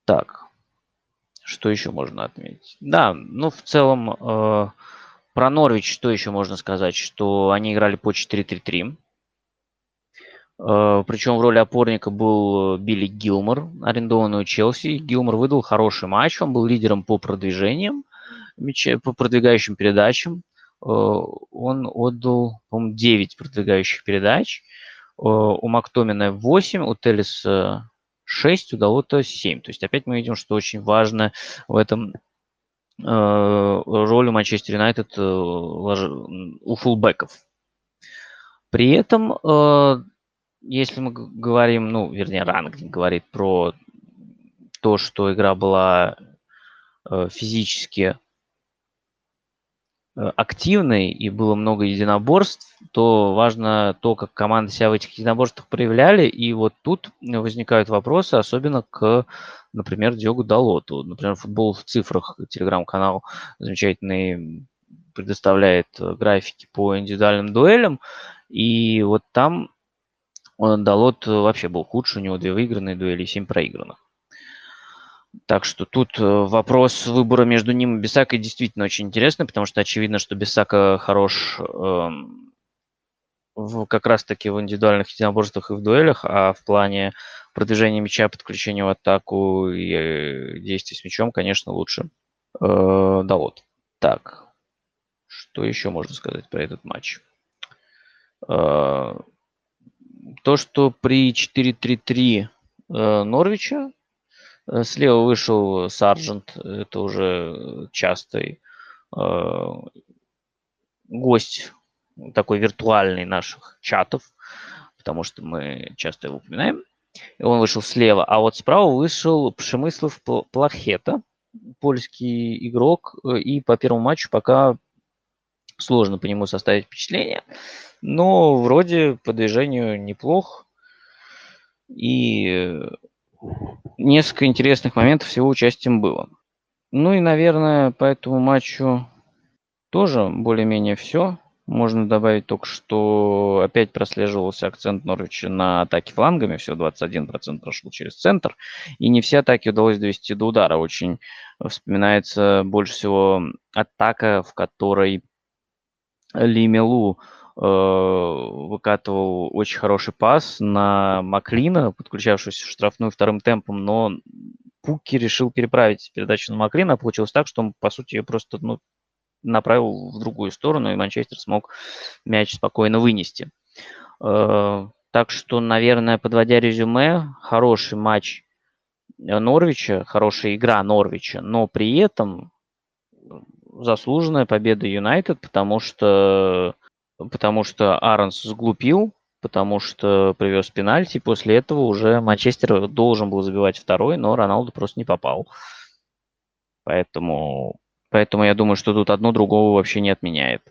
Так, что еще можно отметить? Да, ну, в целом, э, про Норвич что еще можно сказать? Что они играли по 4-3-3. Э, Причем в роли опорника был Билли Гилмор, арендованный у Челси. Гилмор выдал хороший матч, он был лидером по продвижениям, по продвигающим передачам. Э, он отдал, по-моему, 9 продвигающих передач. Э, у Мактомина 8, у Телиса 6, у Далота 7. То есть опять мы видим, что очень важно в этом роль у Манчестер Юнайтед у фулбеков. При этом если мы говорим, ну, вернее, ранг говорит про то, что игра была э, физически э, активной и было много единоборств, то важно то, как команды себя в этих единоборствах проявляли. И вот тут возникают вопросы, особенно к, например, Диогу Далоту. Например, футбол в цифрах, телеграм-канал замечательный предоставляет э, графики по индивидуальным дуэлям. И вот там Далот вообще был худше, у него две выигранные дуэли и семь проигранных. Так что тут э, вопрос выбора между ним и Бисакой действительно очень интересный, потому что очевидно, что Бисака хорош э, в, как раз-таки в индивидуальных единоборствах и в дуэлях, а в плане продвижения мяча, подключения в атаку и э, действий с мячом, конечно, лучше э, Далот. Так, что еще можно сказать про этот матч? Э, то, что при 4-3-3 э, Норвича э, слева вышел Сарджент, это уже частый э, гость такой виртуальный наших чатов, потому что мы часто его упоминаем. И он вышел слева, а вот справа вышел Пшемыслов Плахета, польский игрок, и по первому матчу пока сложно по нему составить впечатление. Но вроде по движению неплох. И несколько интересных моментов с его участием было. Ну и, наверное, по этому матчу тоже более-менее все. Можно добавить только, что опять прослеживался акцент Норвича на атаке флангами. Всего 21% прошел через центр. И не все атаки удалось довести до удара. Очень вспоминается больше всего атака, в которой Лимелу э, выкатывал очень хороший пас на Маклина, подключавшегося в штрафную вторым темпом, но Пуки решил переправить передачу на Маклина. Получилось так, что он, по сути, ее просто ну, направил в другую сторону, и Манчестер смог мяч спокойно вынести. Э, так что, наверное, подводя резюме, хороший матч Норвича, хорошая игра Норвича, но при этом заслуженная победа Юнайтед, потому что, потому что Аронс сглупил, потому что привез пенальти. После этого уже Манчестер должен был забивать второй, но Роналду просто не попал. Поэтому Поэтому я думаю, что тут одно другого вообще не отменяет.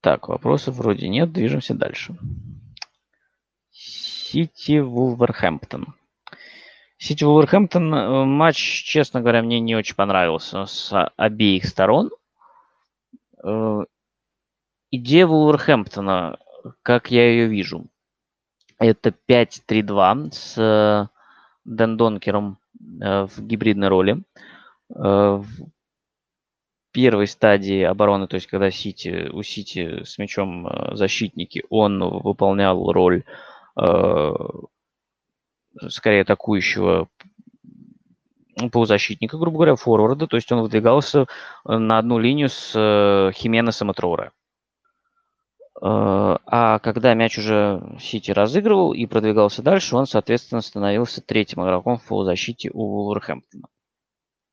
Так, вопросов вроде нет, движемся дальше. Сити Вулверхэмптон. Сити Вулверхэмптон э, матч, честно говоря, мне не очень понравился с обеих сторон. Э, идея Вулверхэмптона, как я ее вижу, это 5-3-2 с Дэн Донкером э, в гибридной роли первой стадии обороны, то есть когда Сити, у Сити с мячом э, защитники, он выполнял роль э, скорее атакующего ну, полузащитника, грубо говоря, форварда, то есть он выдвигался э, на одну линию с э, Хименесом и Троуре. А когда мяч уже Сити разыгрывал и продвигался дальше, он, соответственно, становился третьим игроком в полузащите у Вулверхэмптона.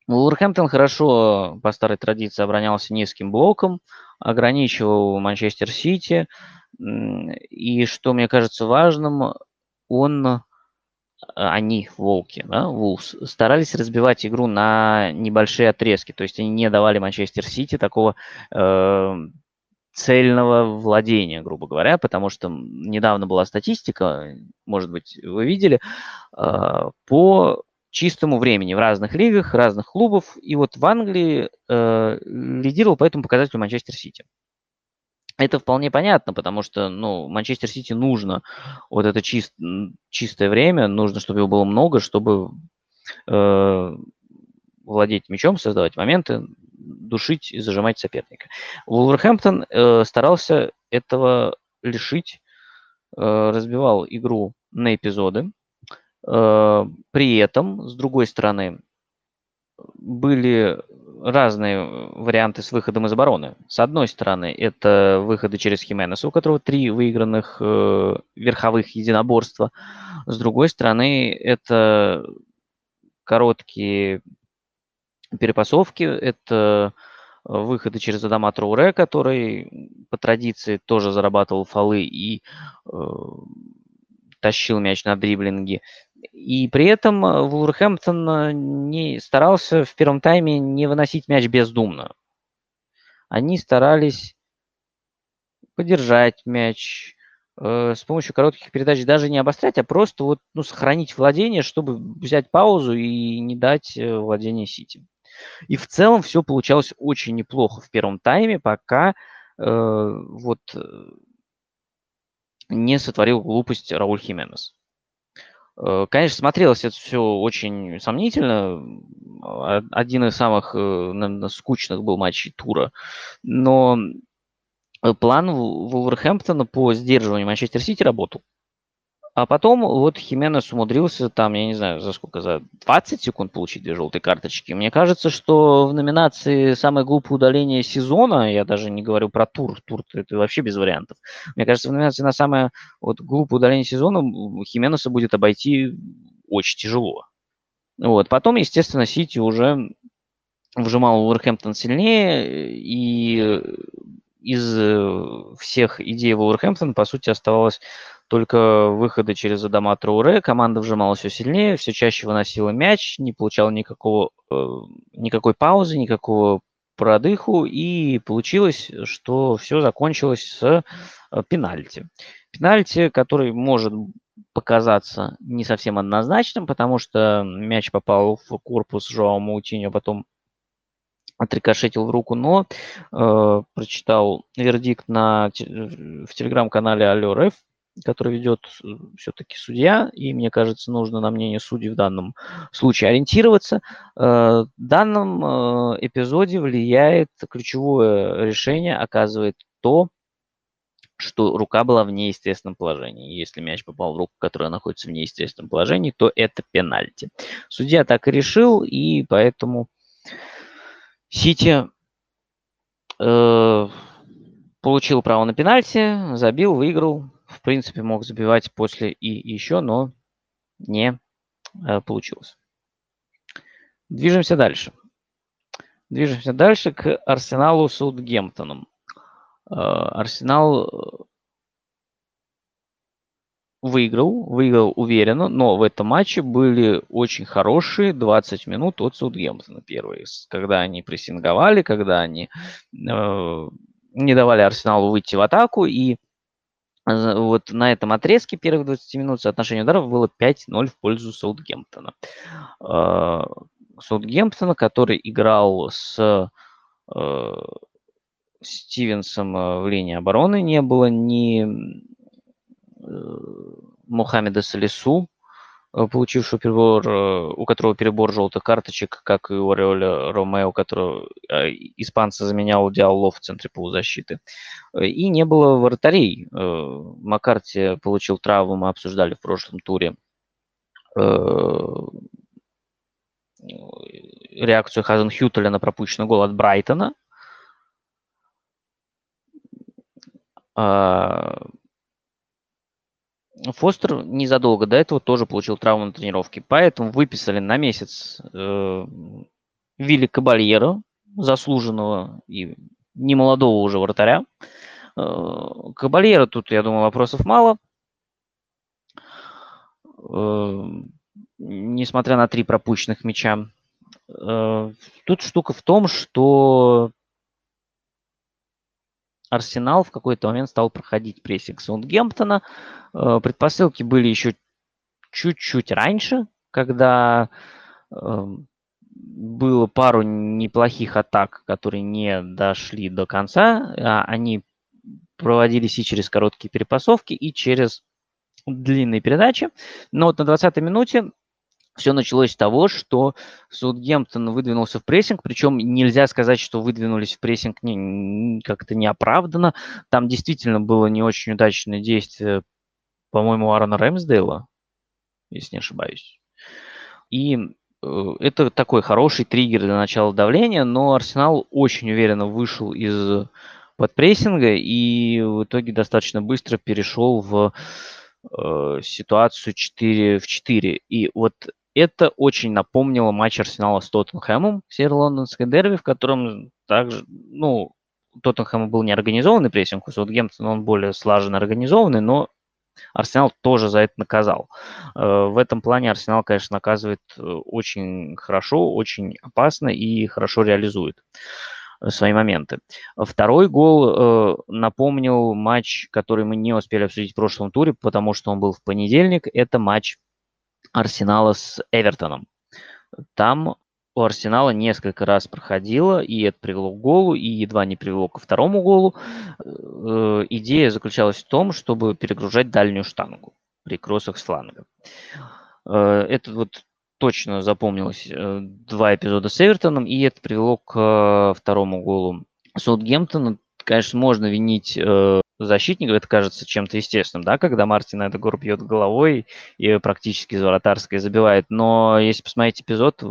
Вулверхэмптон хорошо по старой традиции оборонялся низким блоком, ограничивал Манчестер Сити. И что мне кажется важным, он, они, волки, да, Вулс, старались разбивать игру на небольшие отрезки. То есть они не давали Манчестер Сити такого э, цельного владения, грубо говоря, потому что недавно была статистика, может быть, вы видели, э, по чистому времени в разных лигах, разных клубов. И вот в Англии э, лидировал по этому показателю Манчестер Сити. Это вполне понятно, потому что ну, Манчестер Сити нужно вот это чист, чистое время, нужно, чтобы его было много, чтобы э, владеть мячом, создавать моменты, душить и зажимать соперника. Вулверхэмптон э, старался этого лишить, э, разбивал игру на эпизоды, Э, при этом, с другой стороны, были разные варианты с выходом из обороны. С одной стороны, это выходы через Хименеса, у которого три выигранных э, верховых единоборства. С другой стороны, это короткие перепасовки, это выходы через Адама Троуре, который по традиции тоже зарабатывал фолы и э, тащил мяч на дриблинге. И при этом э, Вулверхэмптон э, не старался в первом тайме не выносить мяч бездумно. Они старались подержать мяч э, с помощью коротких передач, даже не обострять, а просто вот, ну, сохранить владение, чтобы взять паузу и не дать э, владение Сити. И в целом все получалось очень неплохо в первом тайме, пока э, вот не сотворил глупость Рауль Хименес. Э, конечно, смотрелось это все очень сомнительно. Один из самых, э, наверное, скучных был матчей тура. Но э, план Вулверхэмптона по сдерживанию Манчестер Сити работал. А потом вот Хименес умудрился там, я не знаю, за сколько, за 20 секунд получить две желтые карточки. Мне кажется, что в номинации «Самое глупое удаление сезона», я даже не говорю про тур, тур это вообще без вариантов. Мне кажется, в номинации на самое вот, глупое удаление сезона Хименеса будет обойти очень тяжело. Вот. Потом, естественно, Сити уже вжимал Уорхэмптон сильнее, и из всех идей Вулверхэмптон, по сути, оставалось только выходы через Адама Трауре. Команда вжималась все сильнее, все чаще выносила мяч, не получала никакого, э, никакой паузы, никакого продыху, и получилось, что все закончилось с э, пенальти. Пенальти, который может показаться не совсем однозначным, потому что мяч попал в корпус Жоау Маутиньо, потом отрикошетил в руку, но э, прочитал вердикт на, в телеграм-канале Алло РФ, который ведет э, все-таки судья, и мне кажется, нужно на мнение судей в данном случае ориентироваться. Э, в данном э, эпизоде влияет ключевое решение, оказывает то, что рука была в неестественном положении. Если мяч попал в руку, которая находится в неестественном положении, то это пенальти. Судья так и решил, и поэтому Сити э, получил право на пенальти, забил, выиграл. Принципе, мог забивать после и еще, но не э, получилось. Движемся дальше. Движемся дальше к Арсеналу Саутгемптоном. Э, Арсенал выиграл, выиграл уверенно, но в этом матче были очень хорошие 20 минут от Саутгемптона первые, когда они прессинговали, когда они э, не давали Арсеналу выйти в атаку, и вот на этом отрезке первых 20 минут соотношение ударов было 5-0 в пользу Саутгемптона. Э, Саутгемптона, который играл с э, Стивенсом э, в линии обороны, не было ни Э, Мухаммеда Салису, получившего перебор, э, у которого перебор желтых карточек, как и у Ореоля Ромео, которого испанца заменял Диалло в центре полузащиты. И не было вратарей. Маккарти получил травму, мы обсуждали в прошлом туре реакцию Хазен Хютеля на пропущенный гол от Брайтона. Фостер незадолго до этого тоже получил травму на тренировке, поэтому выписали на месяц э, Вилли Кабальера, заслуженного и немолодого уже вратаря. Э, Кабальера тут, я думаю, вопросов мало. Э, несмотря на три пропущенных мяча. Э, тут штука в том, что Арсенал в какой-то момент стал проходить прессинг Саундгемптона. Э, предпосылки были еще чуть-чуть раньше, когда эм, было пару неплохих атак, которые не дошли до конца. А они проводились и через короткие перепасовки, и через длинные передачи. Но вот на 20-й минуте все началось с того, что Саутгемптон выдвинулся в прессинг, причем нельзя сказать, что выдвинулись в прессинг не, как-то неоправданно. Там действительно было не очень удачное действие, по-моему, Аарона Рэмсдейла, если не ошибаюсь. И э, это такой хороший триггер для начала давления, но Арсенал очень уверенно вышел из подпрессинга и в итоге достаточно быстро перешел в э, ситуацию 4 в 4. И вот это очень напомнило матч Арсенала с Тоттенхэмом, северо-лондонской дерби, в котором также, ну, Тоттенхэм был не организованный прессинг, у Саутгемптона он более слаженно организованный, но Арсенал тоже за это наказал. Э, в этом плане Арсенал, конечно, наказывает э, очень хорошо, очень опасно и хорошо реализует э, свои моменты. Второй гол напомнил матч, который мы не успели обсудить в прошлом туре, потому что он был в понедельник. Это матч Арсенала с Эвертоном. Там у Арсенала несколько раз проходило, и это привело к голу, и едва не привело ко второму голу. Э, идея заключалась в том, чтобы перегружать дальнюю штангу при кроссах с фланга. Э, это вот точно запомнилось э, два эпизода с Эвертоном, и это привело к второму голу Саутгемптона. Конечно, можно винить защитников это кажется чем-то естественным, да, когда Мартин Эдегор бьет головой и практически из вратарской забивает. Но если посмотреть эпизод,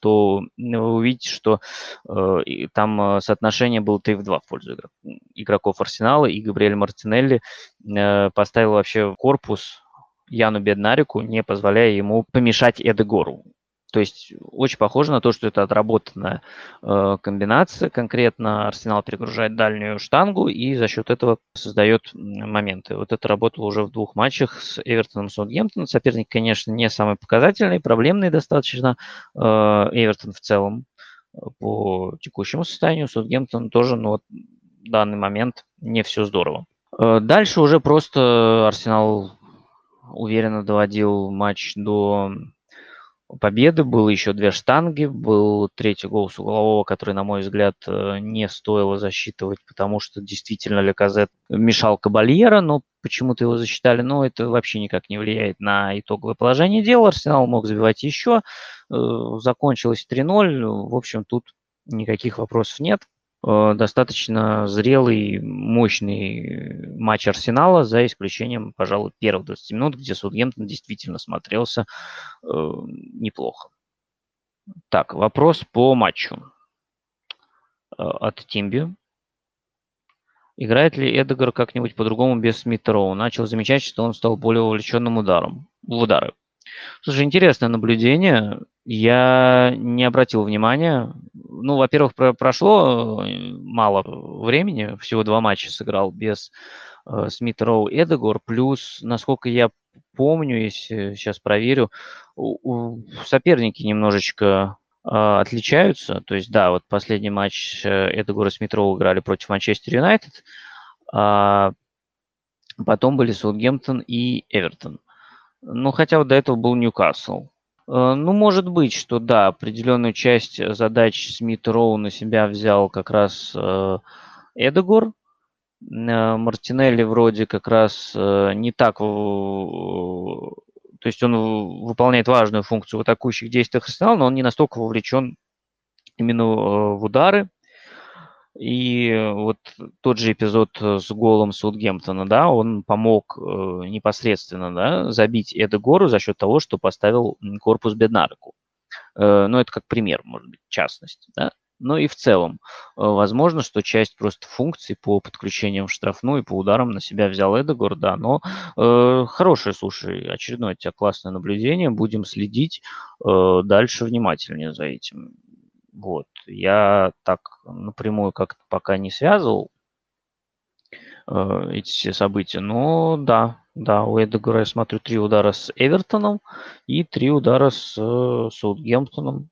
то вы увидите, что э, там э, соотношение было 3 в 2 в пользу игроков Арсенала, и Габриэль Мартинелли э, поставил вообще корпус Яну Беднарику, не позволяя ему помешать Эдегору. То есть очень похоже на то, что это отработанная э, комбинация. Конкретно Арсенал перегружает дальнюю штангу и за счет этого создает моменты. Вот это работало уже в двух матчах с Эвертоном и Саутгемптоном. Соперник, конечно, не самый показательный, проблемный достаточно. Э, Эвертон в целом э, по текущему состоянию, Саутгемптон тоже, но вот в данный момент не все здорово. Э, дальше уже просто Арсенал уверенно доводил матч до победы. Было еще две штанги, был третий гол с углового, который, на мой взгляд, э, не стоило засчитывать, потому что действительно Леказет мешал Кабальера, но почему-то его засчитали. Но это вообще никак не влияет на итоговое положение дела. Арсенал мог забивать еще. Э, закончилось 3-0. В общем, тут никаких вопросов нет. Э, достаточно зрелый, мощный матч Арсенала, за исключением, пожалуй, первых 20 минут, где Саутгемптон действительно смотрелся э, неплохо. Так, вопрос по матчу э, от Тимби. Играет ли Эдегар как-нибудь по-другому без Смита? Начал замечать, что он стал более увлеченным ударом, в удары. Слушай, интересное наблюдение. Я не обратил внимания. Ну, во-первых, про прошло э, мало времени, всего два матча сыграл без э, Смит Роу Эдегор. Плюс, насколько я помню, если сейчас проверю, у, у соперники немножечко э, отличаются. То есть, да, вот последний матч э, Эдегора Смит Роу играли против Манчестер Юнайтед. А потом были Саутгемптон и Эвертон. Ну, хотя вот до этого был Ньюкасл. Э, ну, может быть, что да, определенную часть задач Смит Роу на себя взял как раз э, Эдегор. Э, Мартинелли вроде как раз не так... То есть он выполняет важную функцию в атакующих действиях Арсенала, но он не настолько вовлечен именно в удары. И вот тот же эпизод э, с голом Саутгемптона, да, он помог э, непосредственно, да, забить Эда Гору за счет того, что поставил корпус Беднареку. Э, ну, это как пример, может быть, частность, да. Но и в целом, э, возможно, что часть просто функций по подключениям в штрафную и по ударам на себя взял Эдегор, да, но э, хорошее, слушай, очередное у тебя классное наблюдение, будем следить э, дальше внимательнее за этим. Вот. Я так напрямую как-то пока не связывал э, эти все события. Но да, да, у Эдегора я смотрю три удара с Эвертоном и три удара с э, Саутгемптоном.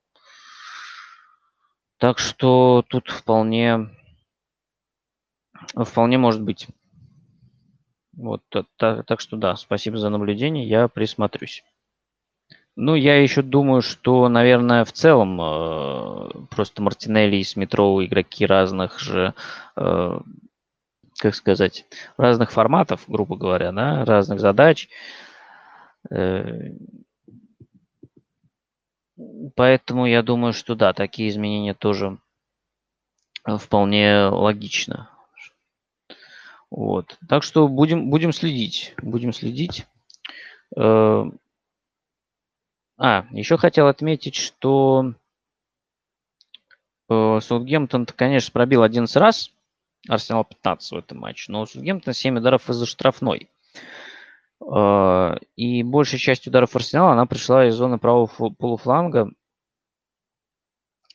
Так что тут вполне, вполне может быть. Вот, так, так что да, спасибо за наблюдение, я присмотрюсь. Ну, я еще думаю, что, наверное, в целом э, просто Мартинелли и Смитроу игроки разных же, э, как сказать, разных форматов, грубо говоря, да, разных задач. Э, поэтому я думаю, что да, такие изменения тоже вполне логично. Вот. Так что будем, будем следить. Будем следить. Э, а, еще хотел отметить, что э, Саутгемптон, конечно, пробил 11 раз, Арсенал 15 в этом матче, но у Саутгемптона 7 ударов из-за штрафной. Э, и большая часть ударов Арсенала, она пришла из зоны правого полуфланга,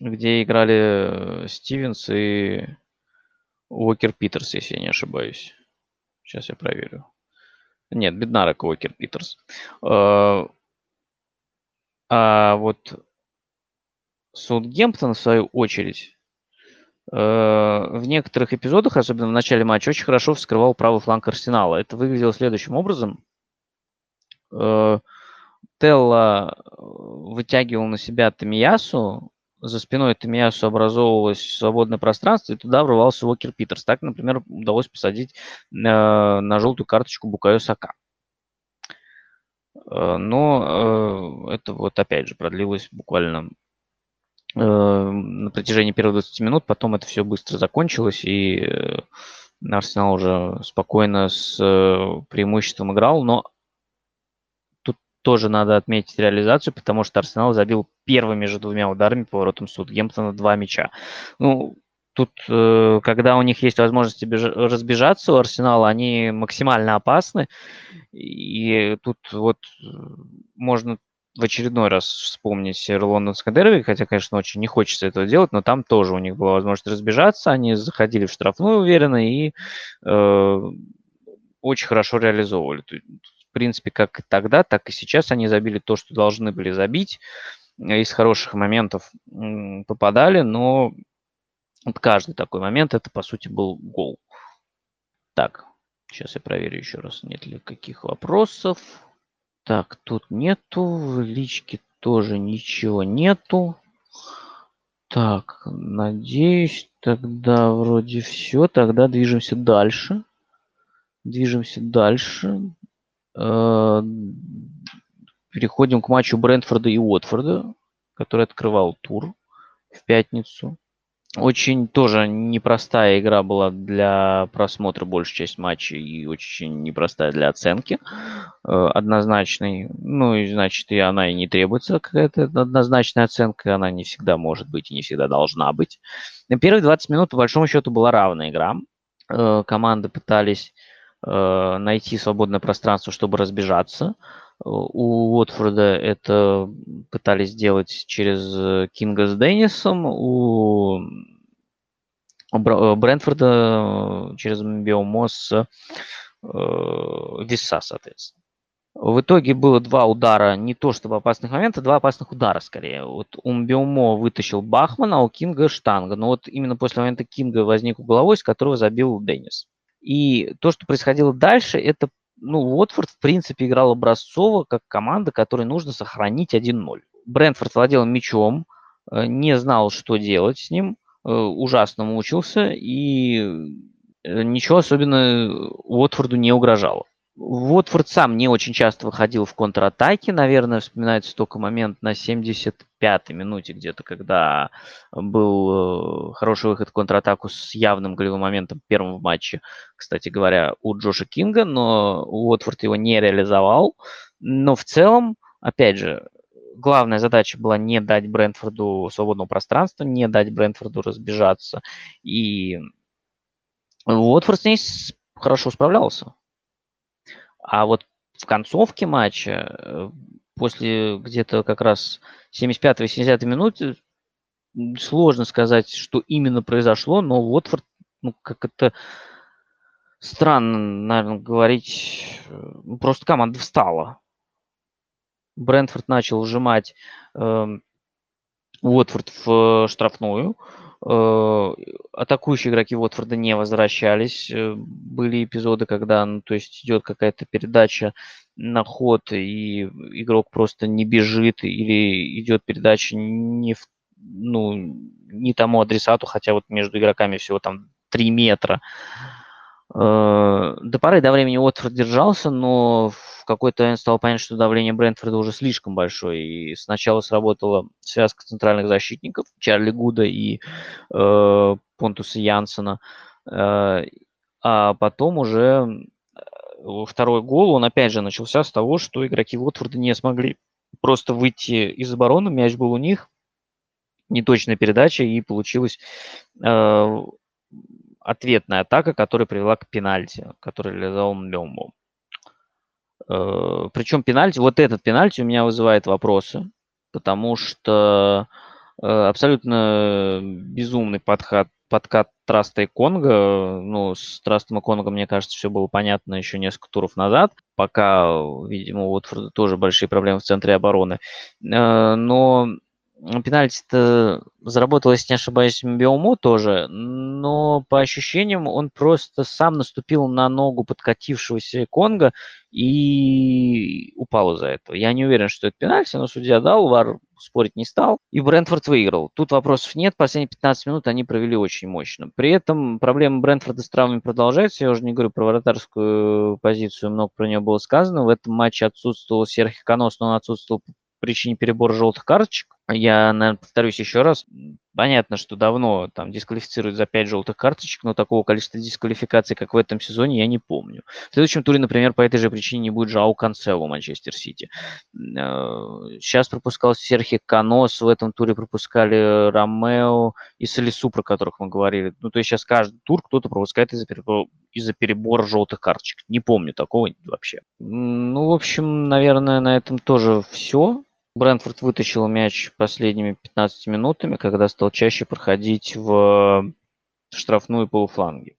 где играли э, Стивенс и Уокер Питерс, если я не ошибаюсь. Сейчас я проверю. Нет, Беднарок Уокер Питерс. А вот Саутгемптон, в свою очередь, э, в некоторых эпизодах, особенно в начале матча, очень хорошо вскрывал правый фланг Арсенала. Это выглядело следующим образом. Э, Телла вытягивал на себя Тамиясу, за спиной Тамиясу образовывалось свободное пространство, и туда врывался Уокер Питерс. Так, например, удалось посадить на желтую карточку Букаю Сака. Э, но э, это вот опять же продлилось буквально э, на протяжении первых 20 минут, потом это все быстро закончилось, и Арсенал уже спокойно с преимуществом играл, но тут тоже надо отметить реализацию, потому что Арсенал забил первыми же двумя ударами по воротам Судгемптона два мяча. Ну, Тут, э, когда у них есть возможность разбежаться у Арсенала, они максимально опасны. И тут вот можно в очередной раз вспомнить лондонское дерби, хотя, конечно, очень не хочется этого делать, но там тоже у них была возможность разбежаться, они заходили в штрафную уверенно и э, очень хорошо реализовывали. В принципе, как тогда, так и сейчас они забили то, что должны были забить. Из хороших моментов попадали, но вот каждый такой момент, это, по сути, был гол. Так, сейчас я проверю еще раз, нет ли каких вопросов. Так, тут нету, в личке тоже ничего нету. Так, надеюсь, тогда вроде все. Тогда движемся дальше. Движемся дальше. Э, переходим к матчу Брентфорда и Уотфорда, который открывал тур в пятницу. Очень тоже непростая игра была для просмотра большей часть матча и очень непростая для оценки э, однозначной. Ну и значит и она и не требуется какая-то однозначная оценка, она не всегда может быть и не всегда должна быть. На первые 20 минут по большому счету была равная игра. Э, команды пытались найти свободное пространство, чтобы разбежаться. У Уотфорда это пытались сделать через Кинга с Деннисом, у Брентфорда через Биомо с Виса, соответственно. В итоге было два удара, не то чтобы опасных момента, два опасных удара скорее. Вот Умбиомо вытащил Бахмана, а у Кинга штанга. Но вот именно после момента Кинга возник угловой, с которого забил Деннис. И то, что происходило дальше, это ну, Уотфорд, в принципе, играл образцово, как команда, которой нужно сохранить 1-0. Брентфорд владел мячом, э, не знал, что делать с ним, э, ужасно мучился, и э, ничего особенно Уотфорду не угрожало. Уотфорд сам не очень часто выходил в контратаке, наверное, вспоминается только момент на 75-й минуте где-то, когда был э, хороший выход в контратаку с явным голевым моментом первым в матче, кстати говоря, у Джоша Кинга, но Уотфорд его не реализовал. Но в целом, опять же, главная задача была не дать Брентфорду свободного пространства, не дать Брентфорду разбежаться. И Уотфорд с ней хорошо справлялся. А вот в концовке матча, э, после где-то как раз 75-80 минуты, сложно сказать, что именно произошло, но Уотфорд, ну, как это странно, наверное, говорить, э, просто команда встала. Брентфорд начал вжимать э, Уотфорд в штрафную, Э, атакующие игроки Уотфорда не возвращались. Э, были эпизоды, когда, ну, то есть идет какая-то передача на ход, и игрок просто не бежит, или идет передача не, в, ну, не тому адресату, хотя вот между игроками всего там 3 метра. Э, до поры до времени Уотфорд держался, но в какой-то момент стало понятно, что давление Брентфорда уже слишком большое. И сначала сработала связка центральных защитников Чарли Гуда и э, Понтуса Янсена. Э, а потом уже э, второй гол, он опять же начался с того, что игроки Уотфорда не смогли просто выйти из обороны, мяч был у них, неточная передача, и получилось э, ответная атака, которая привела к пенальти, который реализовал Мбембо. Э, Причем пенальти, вот этот пенальти у меня вызывает вопросы, потому что э, абсолютно безумный подход, подкат Траста и Конга. Ну, с Трастом и Конгом, мне кажется, все было понятно еще несколько туров назад, пока, видимо, вот тоже большие проблемы в центре обороны. Э, но пенальти-то заработал, если не ошибаюсь, Биомо тоже, но по ощущениям он просто сам наступил на ногу подкатившегося Конга и упал из-за этого. Я не уверен, что это пенальти, но судья дал, Вар спорить не стал, и Брентфорд выиграл. Тут вопросов нет, последние 15 минут они провели очень мощно. При этом проблема Брентфорда с травмами продолжается, я уже не говорю про вратарскую позицию, много про нее было сказано. В этом матче отсутствовал Серхи Конос, но он отсутствовал по причине перебора желтых карточек. Я, наверное, повторюсь еще раз. Понятно, что давно там дисквалифицируют за 5 желтых карточек, но такого количества дисквалификаций, как в этом сезоне, я не помню. В следующем туре, например, по этой же причине не будет Жау Канцелу Манчестер Сити. Сейчас пропускал Серхи Канос, в этом туре пропускали Ромео и Солису, про которых мы говорили. Ну, то есть сейчас каждый тур кто-то пропускает из-за перебора, из перебора желтых карточек. Не помню такого вообще. Ну, в общем, наверное, на этом тоже все. Брэнфорд вытащил мяч последними 15 минутами, когда стал чаще проходить в штрафную полуфланги.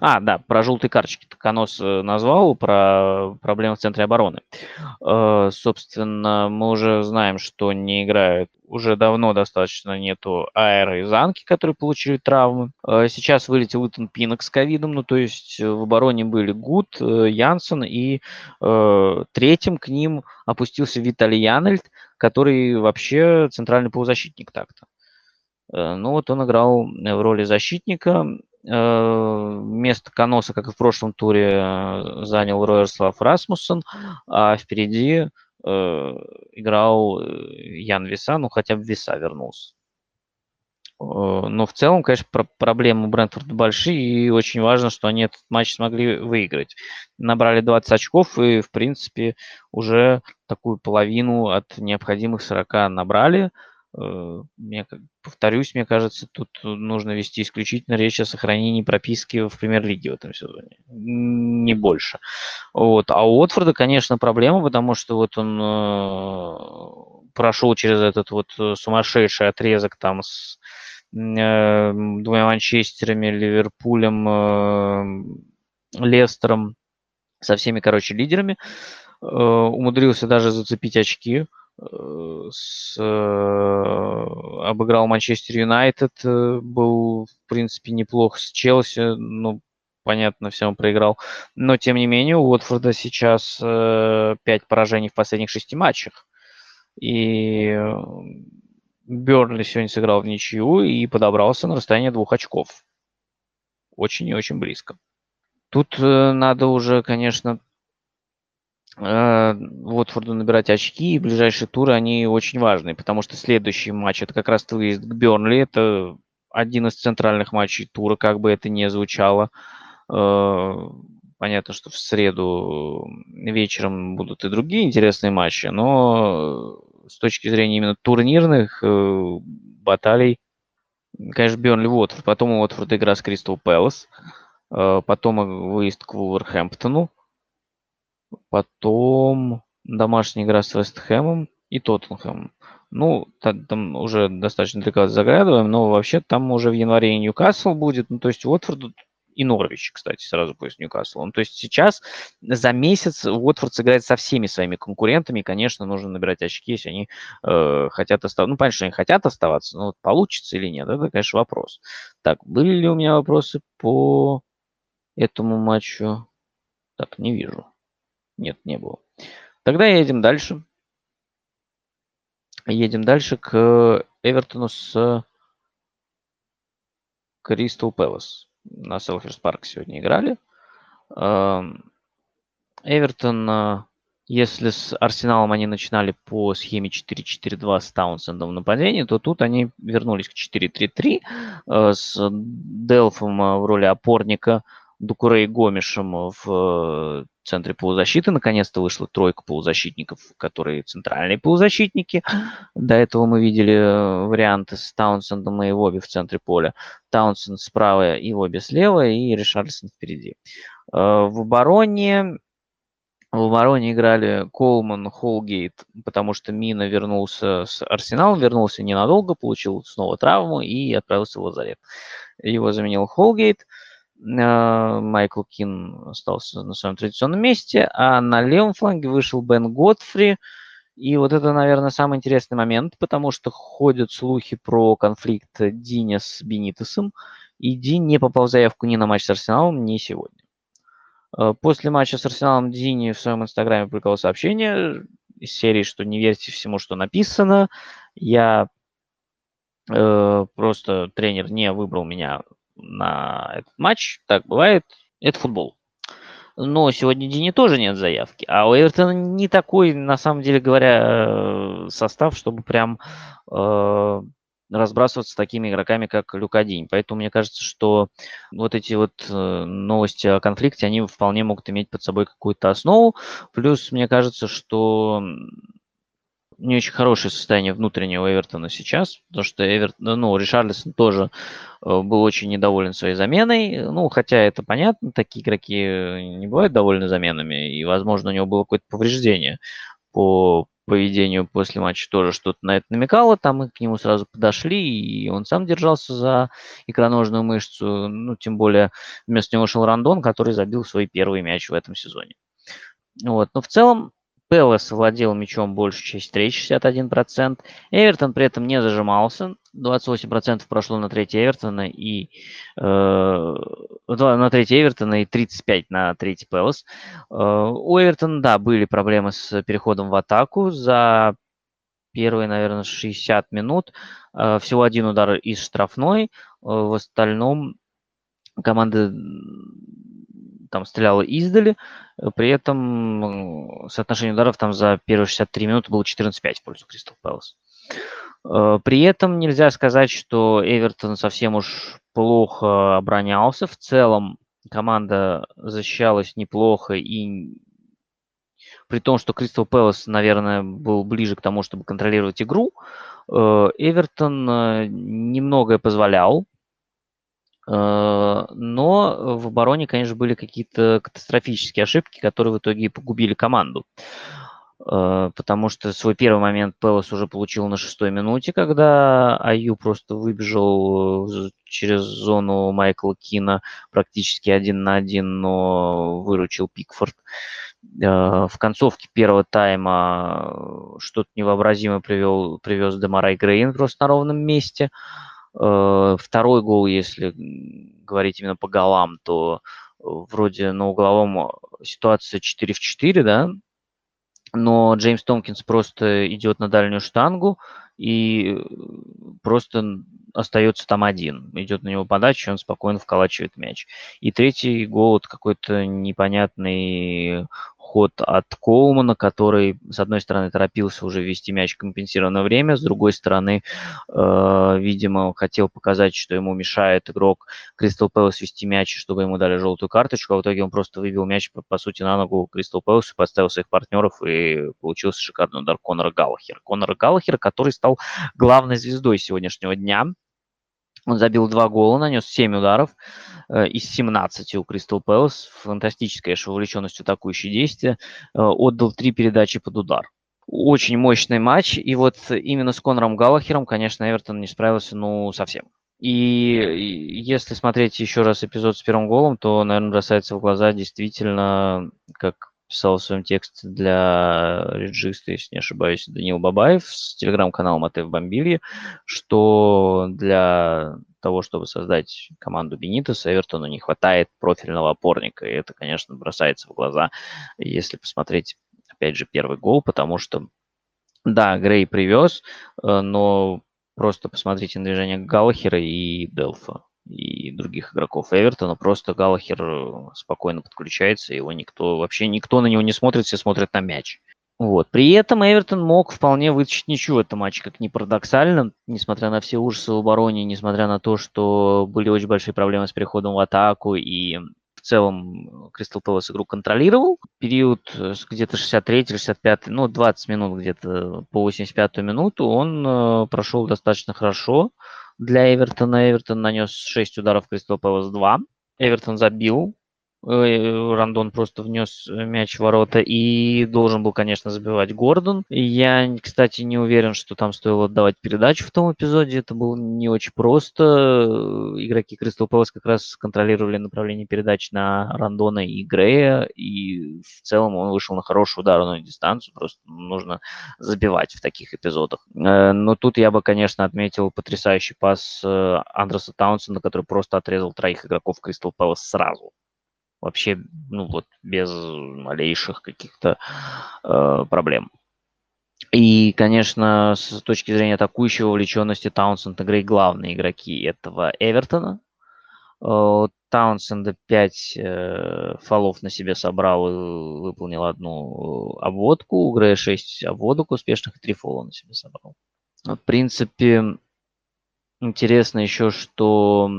А, да, про желтые карточки Конос э, назвал, про проблемы в центре обороны. Э, собственно, мы уже знаем, что не играют уже давно достаточно нету Аэра и Занки, которые получили травмы. Э, сейчас вылетел Итан Пинок с ковидом, ну то есть в обороне были Гуд, Янсен и третьим к ним опустился Виталий Янельд, который вообще центральный полузащитник так-то. Ну вот он играл в роли защитника, место Коноса, как и в прошлом туре, э, занял Ройерслав Расмуссен, а впереди э, играл Ян Виса, ну хотя бы Виса вернулся. Но в целом, конечно, проблемы у Брентфорда большие, и очень важно, что они этот матч смогли выиграть. Набрали 20 очков, и, в принципе, уже такую половину от необходимых 40 набрали. Э, мне, повторюсь, мне кажется, тут нужно вести исключительно речь о сохранении прописки в премьер-лиге в этом сезоне. Не больше. Вот. А у Уотфорда, конечно, проблема, потому что вот он э, прошел через этот вот э, сумасшедший отрезок там с э, двумя Манчестерами, Ливерпулем, э, Лестером, со всеми, короче, лидерами. Э, умудрился даже зацепить очки с, э, обыграл Манчестер Юнайтед, э, был, в принципе, неплох с Челси, ну, понятно, всем проиграл. Но, тем не менее, у Уотфорда сейчас э, 5 поражений в последних шести матчах. И э, Бернли сегодня сыграл в ничью и подобрался на расстояние двух очков. Очень и очень близко. Тут э, надо уже, конечно, Э, Уотфорду набирать очки, и ближайшие туры, они очень важны, потому что следующий матч, это как раз выезд к Бернли, это один из центральных матчей тура, как бы это ни звучало. Э, понятно, что в среду вечером будут и другие интересные матчи, но с точки зрения именно турнирных э, баталий, конечно, Бернли Уотфорд, потом у Уотфорда игра с Кристал Пэлас, потом выезд к Вулверхэмптону, Потом домашняя игра с Вест Хэмом и Тоттенхэмом. Ну, там, уже достаточно далеко заглядываем, но вообще там уже в январе и Ньюкасл будет. Ну, то есть Уотфорд и Норвич, кстати, сразу после Ньюкасла. Ну, то есть сейчас за месяц Уотфорд сыграет со всеми своими конкурентами. Конечно, нужно набирать очки, если они э, хотят оставаться. Ну, понятно, что они хотят оставаться, но вот получится или нет, это, конечно, вопрос. Так, были ли у меня вопросы по этому матчу? Так, не вижу. Нет, не было. Тогда едем дальше. Едем дальше к Эвертону с Кристал Пэлас. На Селхерс Парк сегодня играли. Эм, Эвертон, э, если с Арсеналом они начинали по схеме 4-4-2 с Таунсендом в нападении, то тут они вернулись к 4-3-3 э, с Делфом э, в роли опорника, Дукуре и Гомишем в центре полузащиты. Наконец-то вышла тройка полузащитников, которые центральные полузащитники. До этого мы видели э, варианты с Таунсендом и Воби в центре поля. Таунсенд справа и Воби слева, и Ришарльсон впереди. Э, в обороне в обороне играли Колман, Холгейт, потому что Мина вернулся с Арсеналом, вернулся ненадолго, получил снова травму и отправился в лазарет. Его заменил Холгейт. А, Майкл Кин остался на своем традиционном месте, а на левом фланге вышел Бен Готфри. И вот это, наверное, самый интересный момент, потому что ходят слухи про конфликт Диня с Бенитесом, и Дин не попал в заявку ни на матч с Арсеналом, ни сегодня. А, после матча с Арсеналом Дини в своем инстаграме публиковал сообщение из серии, что не верьте всему, что написано. Я э, просто тренер не выбрал меня на этот матч. Так бывает. Это футбол. Но сегодня Дини тоже нет заявки. А у Эвертона не такой, на самом деле говоря, э, состав, чтобы прям э, разбрасываться такими игроками, как Люкадинь. Поэтому мне кажется, что вот эти вот э, новости о конфликте, они вполне могут иметь под собой какую-то основу. Плюс мне кажется, что не очень хорошее состояние внутреннего Эвертона сейчас, потому что Эверт, ну, Ришарлисон тоже э, был очень недоволен своей заменой. Ну, хотя это понятно, такие игроки не бывают довольны заменами, и, возможно, у него было какое-то повреждение по поведению после матча тоже что-то на это намекало. Там мы к нему сразу подошли, и он сам держался за икроножную мышцу. Ну, тем более вместо него вышел Рандон, который забил свой первый мяч в этом сезоне. Вот. Но в целом Пелос владел мячом большую часть встречи, 61%. Эвертон при этом не зажимался. 28% прошло на третий Эвертона и э, на третий Эвертона и 35 на третий Пелос. Э, у Эвертона, да, были проблемы с переходом в атаку. За первые, наверное, 60 минут э, всего один удар из штрафной. Э, в остальном команда там стреляла издали, э, при этом соотношение ударов там за первые 63 минуты было 14-5 в пользу Кристал Пэлас. Э, при этом нельзя сказать, что Эвертон совсем уж плохо оборонялся. В целом команда защищалась неплохо и при том, что Кристал Пэлас, наверное, был ближе к тому, чтобы контролировать игру, э, Эвертон немногое позволял. Э, но в обороне, конечно, были какие-то катастрофические ошибки, которые в итоге погубили команду. Э, потому что свой первый момент Пелос уже получил на шестой минуте, когда Аю просто выбежал э, через зону Майкла Кина практически один на один, но выручил Пикфорд. В концовке первого тайма что-то невообразимое привел, привез Демарай Грейн просто на ровном месте. Э, второй гол, если говорить именно по голам, то э, вроде на угловом ситуация 4 в 4, да, но Джеймс Томпкинс просто идет на дальнюю штангу и просто остается там один. Идет на него подача, он спокойно вколачивает мяч. И третий гол это какой-то непонятный ход от Коумана, который, с одной стороны, торопился уже ввести мяч в компенсированное время, с другой стороны, э, видимо, хотел показать, что ему мешает игрок Кристал Пэлас вести мяч, чтобы ему дали желтую карточку, а в итоге он просто выбил мяч, по, по сути, на ногу Кристал Пэлас, поставил своих партнеров, и получился шикарный удар Конора Галлахера. Конора Галлахера, который стал главной звездой сегодняшнего дня, он забил два гола, нанес 7 ударов э, из 17 у Кристал Пэлас. Фантастическая конечно, вовлеченность в атакующие действия. Э, отдал три передачи под удар. Очень мощный матч. И вот именно с Конором Галлахером, конечно, Эвертон не справился, ну, совсем. И если смотреть еще раз эпизод с первым голом, то, наверное, бросается в глаза действительно, как писал в своем тексте для реджиста, если не ошибаюсь, Данил Бабаев с телеграм-каналом АТФ Бомбилье, что для того, чтобы создать команду Бенитеса, Эвертону не хватает профильного опорника. И это, конечно, бросается в глаза, если посмотреть, опять же, первый гол, потому что, да, Грей привез, э, но просто посмотрите на движение Галлахера и Делфа и других игроков Эвертона. Просто Галлахер э, спокойно подключается, его никто, вообще никто на него не смотрит, все смотрят на мяч. Вот. При этом Эвертон мог вполне вытащить ничего в этом матче, как ни парадоксально, несмотря на все ужасы в обороне, несмотря на то, что были очень большие проблемы с переходом в атаку, и в целом Кристал Пэлас игру контролировал. Период э, где-то 63-65, ну, 20 минут где-то по 85 минуту он э, прошел достаточно хорошо для Эвертона. Эвертон нанес 6 ударов, Кристал Пэлас 2. Эвертон забил Рандон просто внес э, мяч в ворота и должен был, конечно, забивать Гордон. Я, кстати, не уверен, что там стоило отдавать передачу в том эпизоде. Это было не очень просто. Игроки Кристал Пэлас как раз контролировали направление передач на Рандона и Грея, и в целом он вышел на хорошую ударную дистанцию. Просто нужно забивать в таких эпизодах. Э, но тут я бы, конечно, отметил потрясающий пас Андреса Таунсона, который просто отрезал троих игроков Кристал Пэлас сразу вообще, ну вот, без малейших каких-то э, проблем. И, конечно, с точки зрения атакующей вовлеченности Таунсенд и главные игроки этого Эвертона. Э, Таунсенда 5 э, фолов на себе собрал и выполнил одну обводку. У Грея 6 обводок успешных и 3 фола на себе собрал. В принципе, интересно еще, что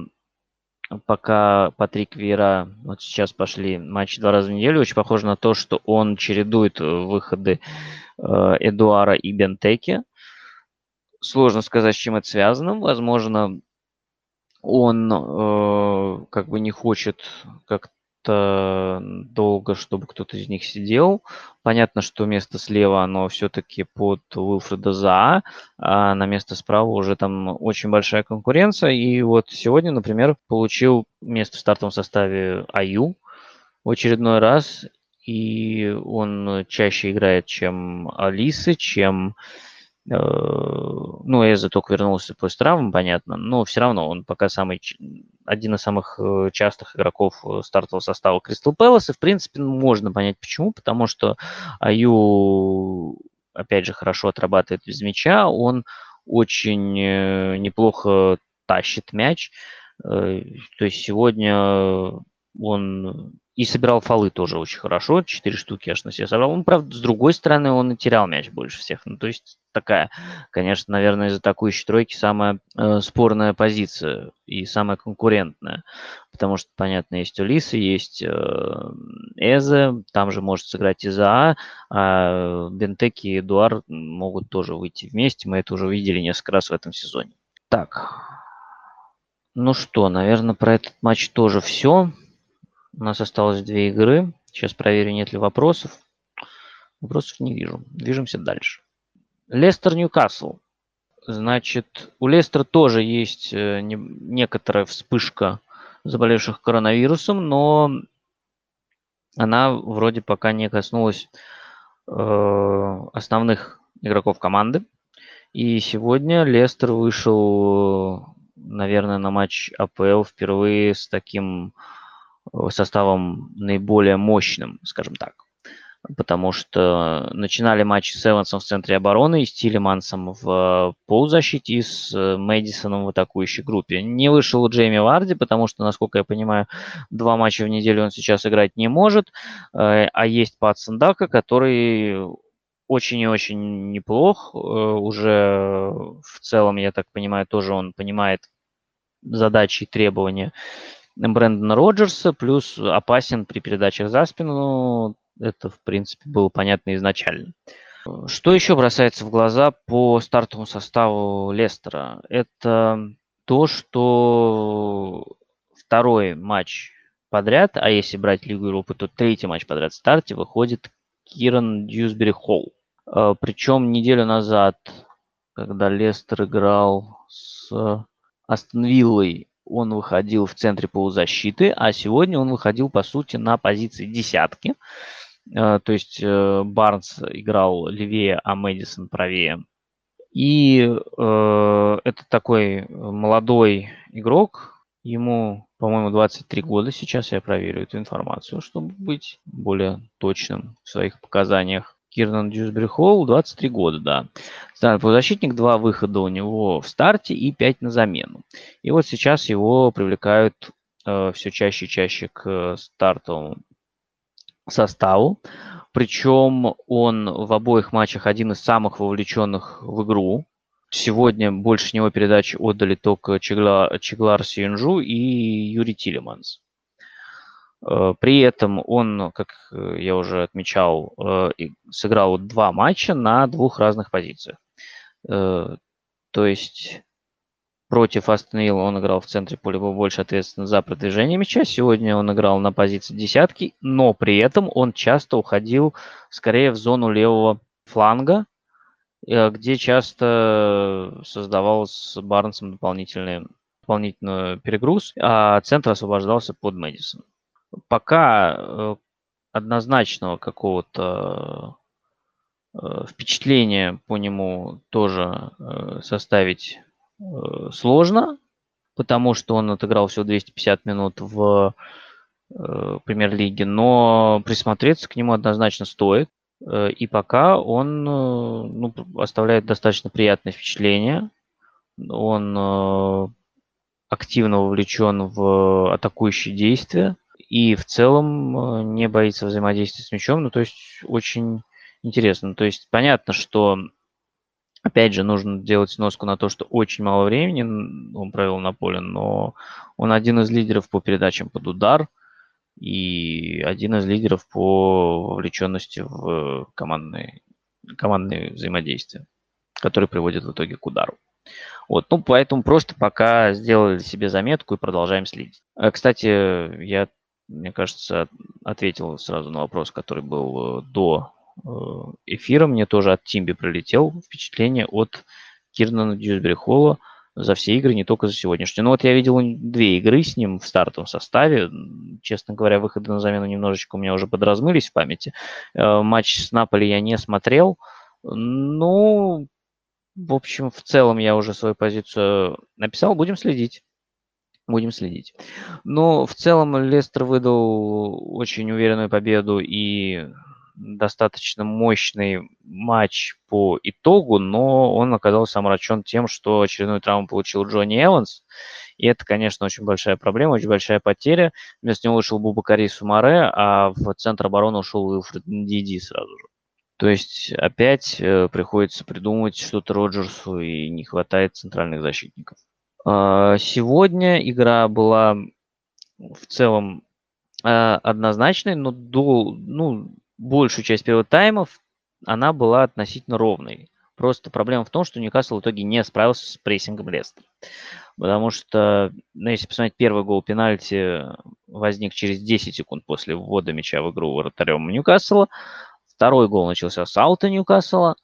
пока Патрик Вера, вот сейчас пошли матчи два раза в неделю, очень похоже на то, что он чередует э, выходы э, Эдуара и Бентеки. Сложно сказать, с чем это связано. Возможно, он э, как бы не хочет как как-то долго, чтобы кто-то из них сидел. Понятно, что место слева, оно все-таки под Уилфреда За, а на место справа уже там очень большая конкуренция. И вот сегодня, например, получил место в стартовом составе Аю в очередной раз. И он чаще играет, чем Алисы, чем ну, Эза только вернулся после травмы, понятно, но все равно он пока самый, один из самых э, частых игроков э, стартового состава Кристал Пэлас, и, в принципе, можно понять почему, потому что Аю, опять же, хорошо отрабатывает без мяча, он очень неплохо тащит мяч, то есть сегодня он и собирал фолы тоже очень хорошо, четыре штуки аж на себе собрал. Он, правда, с другой стороны, он и терял мяч больше всех. Ну, то есть такая, конечно, наверное, из атакующей тройки самая э, спорная позиция и самая конкурентная. Потому что, понятно, есть Улисы, есть э, Эзе, там же может сыграть Изаа, а Бентеки и Эдуар могут тоже выйти вместе. Мы это уже видели несколько раз в этом сезоне. Так, ну что, наверное, про этот матч тоже все. У нас осталось две игры. Сейчас проверю, нет ли вопросов. Вопросов не вижу. Движемся дальше. Лестер Ньюкасл. Значит, у Лестера тоже есть э, не, некоторая вспышка заболевших коронавирусом, но она вроде пока не коснулась э, основных игроков команды. И сегодня Лестер вышел, наверное, на матч АПЛ впервые с таким составом наиболее мощным, скажем так. Потому что начинали матчи с Эвансом в центре обороны и с Тилемансом в полузащите и с э, Мэдисоном в атакующей группе. Не вышел Джейми Варди, потому что, насколько я понимаю, два матча в неделю он сейчас играть не может. Э, а есть Пат Сандака, который очень и очень неплох. Уже в целом, я так понимаю, тоже он понимает задачи и требования Брэндона Роджерса, плюс опасен при передачах за спину. Это, в принципе, было понятно изначально. Что еще бросается в глаза по стартовому составу Лестера? Это то, что второй матч подряд, а если брать Лигу Европы, то третий матч подряд в старте выходит Кирнан Дьюсбери Холл. А, Причем неделю назад, когда Лестер играл с Астон Виллой, он выходил в центре полузащиты, а сегодня он выходил, по сути, на позиции десятки. Э, то есть э, Барнс играл левее, а Мэдисон правее. И э, это такой молодой игрок, ему, по-моему, 23 года сейчас, я проверю эту информацию, чтобы быть более точным в своих показаниях. Кирнан Дьюсбери Холл, 23 года, да. Старый полузащитник, два выхода у него в старте и 5 на замену. И вот сейчас его привлекают э, все чаще и чаще к стартовому составу. Причем он в обоих матчах один из самых вовлеченных в игру. Сегодня больше него передачи отдали только Чегла, Чеглар Сиюнжу и Юрий Тилеманс. Э, при этом он, как э, я уже отмечал, э, сыграл два матча на двух разных позициях. То есть против Астон он играл в центре поля, был больше ответственен за продвижение мяча. Сегодня он играл на позиции десятки, но при этом он часто уходил скорее в зону левого фланга, где часто создавал с Барнсом дополнительный, дополнительный перегруз, а центр освобождался под Мэдисон пока э, однозначного какого-то э, впечатления по нему тоже э, составить сложно, потому что он отыграл всего 250 минут в премьер-лиге, но присмотреться к нему однозначно стоит. И пока он ну, оставляет достаточно приятное впечатление. Он активно вовлечен в атакующие действия и в целом э, не боится взаимодействия с мячом. Ну, то есть очень интересно. То есть понятно, что опять же нужно делать сноску на то, что очень мало времени он провел на поле, но он один из лидеров по передачам под удар и один из лидеров по вовлеченности в командные, командные взаимодействия, которые приводят в итоге к удару. Вот, ну, поэтому просто пока сделали себе заметку и продолжаем следить. Э, кстати, я мне кажется, ответил сразу на вопрос, который был до эфира. Мне тоже от Тимби прилетел впечатление от Кирнана Дьюсбери Холла – за все игры, не только за сегодняшнюю. Ну вот я видел две игры с ним в стартовом составе. Честно говоря, выходы на замену немножечко у меня уже подразмылись в памяти. Э, матч с Наполи я не смотрел. Ну, в общем, в целом я уже свою позицию написал. Будем следить. Будем следить. Но в целом Лестер выдал очень уверенную победу и достаточно мощный матч по итогу, но он оказался омрачен тем, что очередную травму получил Джонни Эванс. И это, конечно, очень большая проблема, очень большая потеря. Вместо него вышел Бубакари Сумаре, а в центр обороны ушел Уилфред Диди сразу же. То есть опять э, приходится придумывать что-то Роджерсу, и не хватает центральных защитников. Э, сегодня игра была в целом э, однозначной, но до, ну, большую часть первого таймов она была относительно ровной. Просто проблема в том, что Ньюкасл в итоге не справился с прессингом Лестера. Потому что, ну, если посмотреть, первый гол пенальти возник через 10 секунд после ввода мяча в игру вратарем Ньюкасла. Второй гол начался с аута Ньюкасла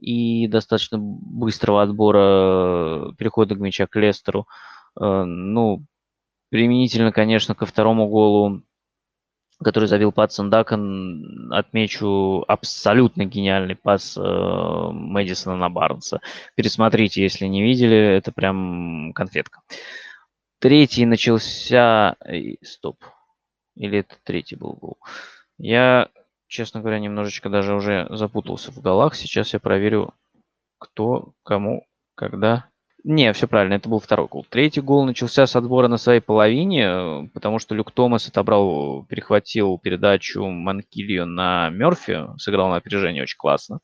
и достаточно быстрого отбора перехода к мяча к Лестеру. Э, ну, применительно, конечно, ко второму голу который забил Патсон Дакон, отмечу абсолютно гениальный пас э, Мэдисона на Барнса. Пересмотрите, если не видели, это прям конфетка. Третий начался... Стоп. Или это третий был гол? Я, честно говоря, немножечко даже уже запутался в голах. Сейчас я проверю, кто, кому, когда не, все правильно, это был второй гол. Третий гол начался с отбора на своей половине, потому что Люк Томас отобрал, перехватил передачу Манкилью на Мерфи, сыграл на опережение очень классно.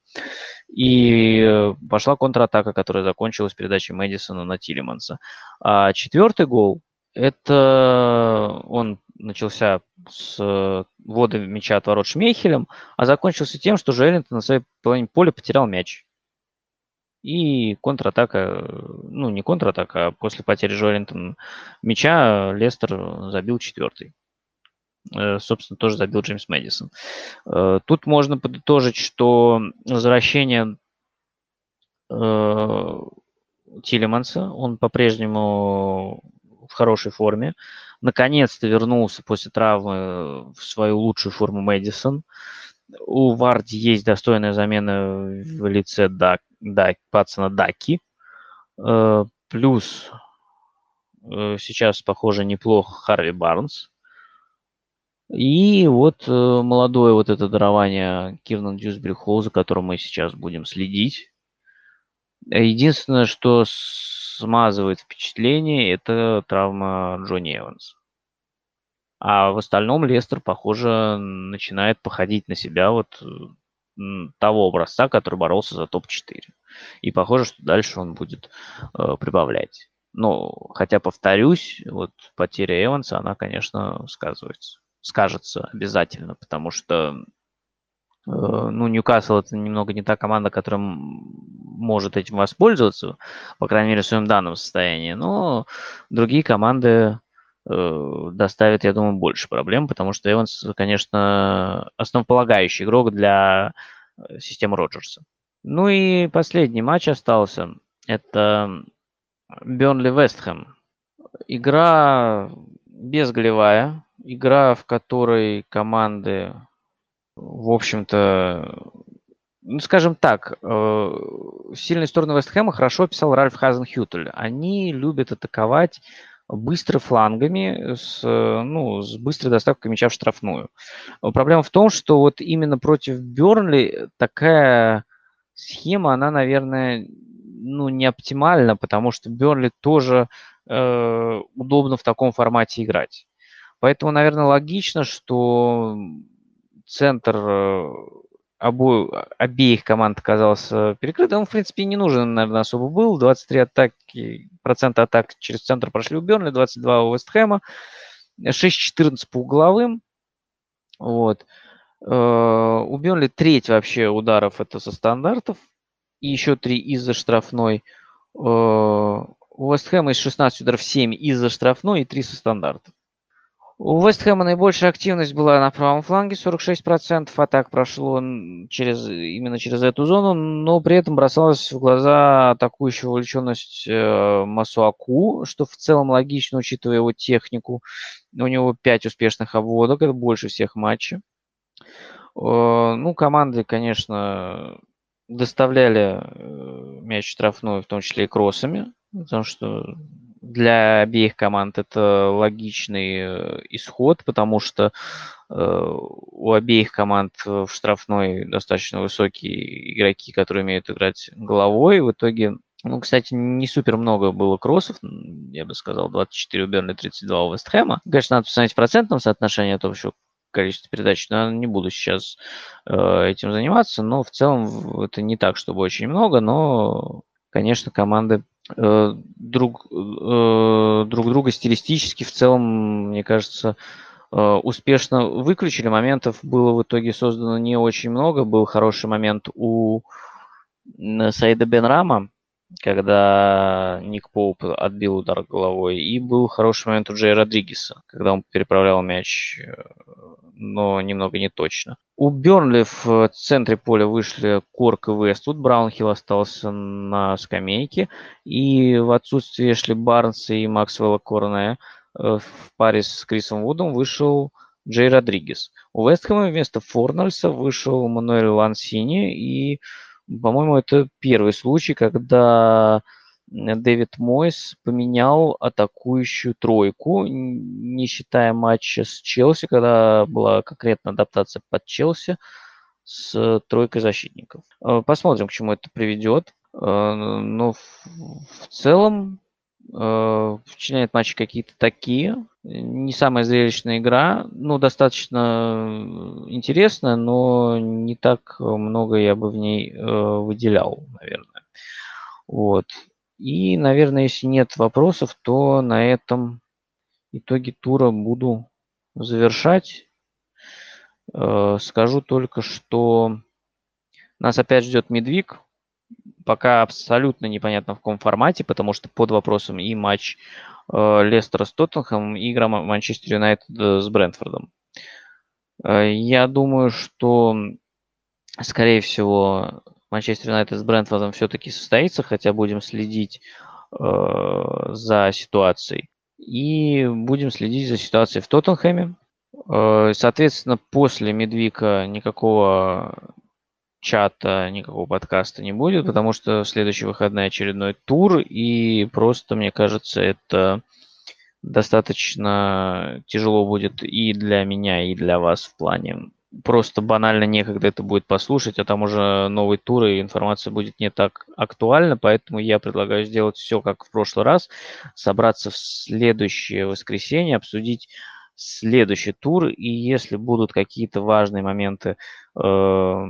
И пошла контратака, которая закончилась передачей Мэдисона на Тилеманса. А четвертый гол, это он начался с ввода мяча от ворот Шмейхелем, а закончился тем, что Желлинтон на своей половине поля потерял мяч. И контратака, ну не контратака, а после потери Жолинтон мяча Лестер забил четвертый. Э, собственно, тоже забил Джеймс Мэдисон. Э, тут можно подытожить, что возвращение э, Тилеманса, он по-прежнему хорошей форме. Наконец-то вернулся после травмы в свою лучшую форму Мэдисон. У Варди есть достойная замена в лице Дак, Дак, Патсона Даки. Э, плюс э, сейчас, похоже, неплохо Харви Барнс. И вот э, молодое вот это дарование Кирнан Дьюсбери Холл, за которым мы сейчас будем следить. Единственное, что смазывает впечатление, это травма Джонни Эванса. А в остальном Лестер, похоже, начинает походить на себя вот того образца, который боролся за топ-4. И похоже, что дальше он будет э, прибавлять. Ну, хотя, повторюсь, вот потеря Эванса, она, конечно, сказывается. Скажется обязательно, потому что ну, Ньюкасл это немного не та команда, которая может этим воспользоваться, по крайней мере, в своем данном состоянии. Но другие команды Э, доставит, я думаю, больше проблем, потому что Эванс, конечно, основополагающий игрок для э, системы Роджерса. Ну и последний матч остался. Это Бернли Вестхэм. Игра безголевая. Игра, в которой команды, в общем-то, ну, скажем так, э, сильные стороны Вестхэма хорошо описал Ральф Хазенхютель. Они любят атаковать быстро флангами, с, ну, с быстрой доставкой мяча в штрафную. Проблема в том, что вот именно против Бернли такая схема, она, наверное, ну, не оптимальна, потому что Бернли тоже э, удобно в таком формате играть. Поэтому, наверное, логично, что центр э, обо... обеих команд оказался перекрытым. Он, в принципе, не нужен, наверное, особо был. 23 атаки, процента атак через центр прошли у Бернли, 22 у Вестхэма, 6-14 по угловым. Вот. Э, у Бернли треть вообще ударов это со стандартов, и еще три из-за штрафной. Э, у Вестхэма из 16 ударов 7 из-за штрафной и 3 со стандартов. У Вестхэма наибольшая активность была на правом фланге, 46% атак прошло через, именно через эту зону, но при этом бросалась в глаза атакующая увлеченность э, Масуаку, что в целом логично, учитывая его технику. У него 5 успешных обводок, это больше всех матчей. Э, ну, команды, конечно, доставляли э, мяч штрафной, в том числе и кроссами, потому что для обеих команд это логичный э, исход, потому что э, у обеих команд в штрафной достаточно высокие игроки, которые умеют играть головой. В итоге, ну, кстати, не супер много было кроссов, я бы сказал, 24 у Бернли, 32 у Вестхэма. Конечно, надо посмотреть в процентном соотношении от общего количества передач, но не буду сейчас э, этим заниматься, но в целом это не так, чтобы очень много, но, конечно, команды Э, друг, э, друг друга стилистически в целом, мне кажется, э, успешно выключили. Моментов было в итоге создано не очень много. Был хороший момент у Саида Бенрама, когда Ник Поуп отбил удар головой. И был хороший момент у Джей Родригеса, когда он переправлял мяч но немного не точно. У Бернли в центре поля вышли Корк и Вествуд. Браунхилл остался на скамейке. И в отсутствие Эшли Барнса и Максвелла Корнея э, в паре с Крисом Вудом вышел Джей Родригес. У Вестхэма вместо Форнальса вышел Мануэль Лансини. И, по-моему, это первый случай, когда Дэвид Мойс поменял атакующую тройку, не считая матча с Челси, когда была конкретно адаптация под Челси с тройкой защитников. Э, посмотрим, к чему это приведет. Э, но в целом э, впечатляет матчи какие-то такие. Не самая зрелищная игра. Ну, достаточно интересная, но не так много я бы в ней выделял, наверное. Вот. И, наверное, если нет вопросов, то на этом итоги тура буду завершать. Э, скажу только, что нас опять ждет Медвиг. Пока абсолютно непонятно в каком формате, потому что под вопросом и матч э, Лестера с Тоттенхэмом, и игра Манчестер Юнайтед с Брентфордом. Э, я думаю, что, скорее всего, Манчестер Юнайтед с Брентфордом все-таки состоится, хотя будем следить э, за ситуацией. И будем следить за ситуацией в Тоттенхэме. Э, соответственно, после Медвика никакого чата, никакого подкаста не будет, потому что в следующий выходный очередной тур, и просто, мне кажется, это достаточно тяжело будет и для меня, и для вас в плане. Просто банально некогда это будет послушать, а там уже новый тур и информация будет не так актуальна, поэтому я предлагаю сделать все как в прошлый раз, собраться в следующее воскресенье, обсудить следующий тур, и если будут какие-то важные моменты э,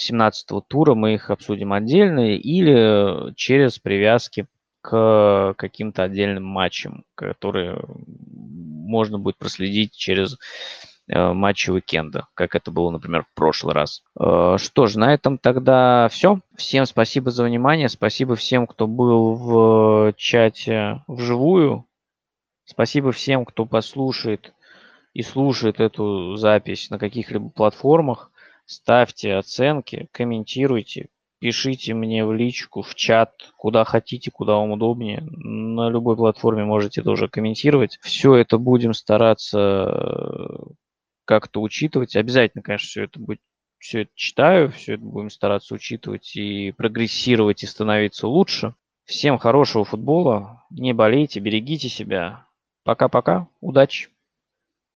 17 тура, мы их обсудим отдельно или через привязки к каким-то отдельным матчам, которые можно будет проследить через Э, матчи уикенда, как это было, например, в прошлый раз. Э, что ж, на этом тогда все. Всем спасибо за внимание, спасибо всем, кто был в чате вживую, спасибо всем, кто послушает и слушает эту запись на каких-либо платформах. Ставьте оценки, комментируйте, пишите мне в личку, в чат, куда хотите, куда вам удобнее. На любой платформе можете тоже комментировать. Все это будем стараться как-то учитывать. Обязательно, конечно, все это будет все это читаю, все это будем стараться учитывать и прогрессировать и становиться лучше. Всем хорошего футбола, не болейте, берегите себя. Пока-пока, удачи!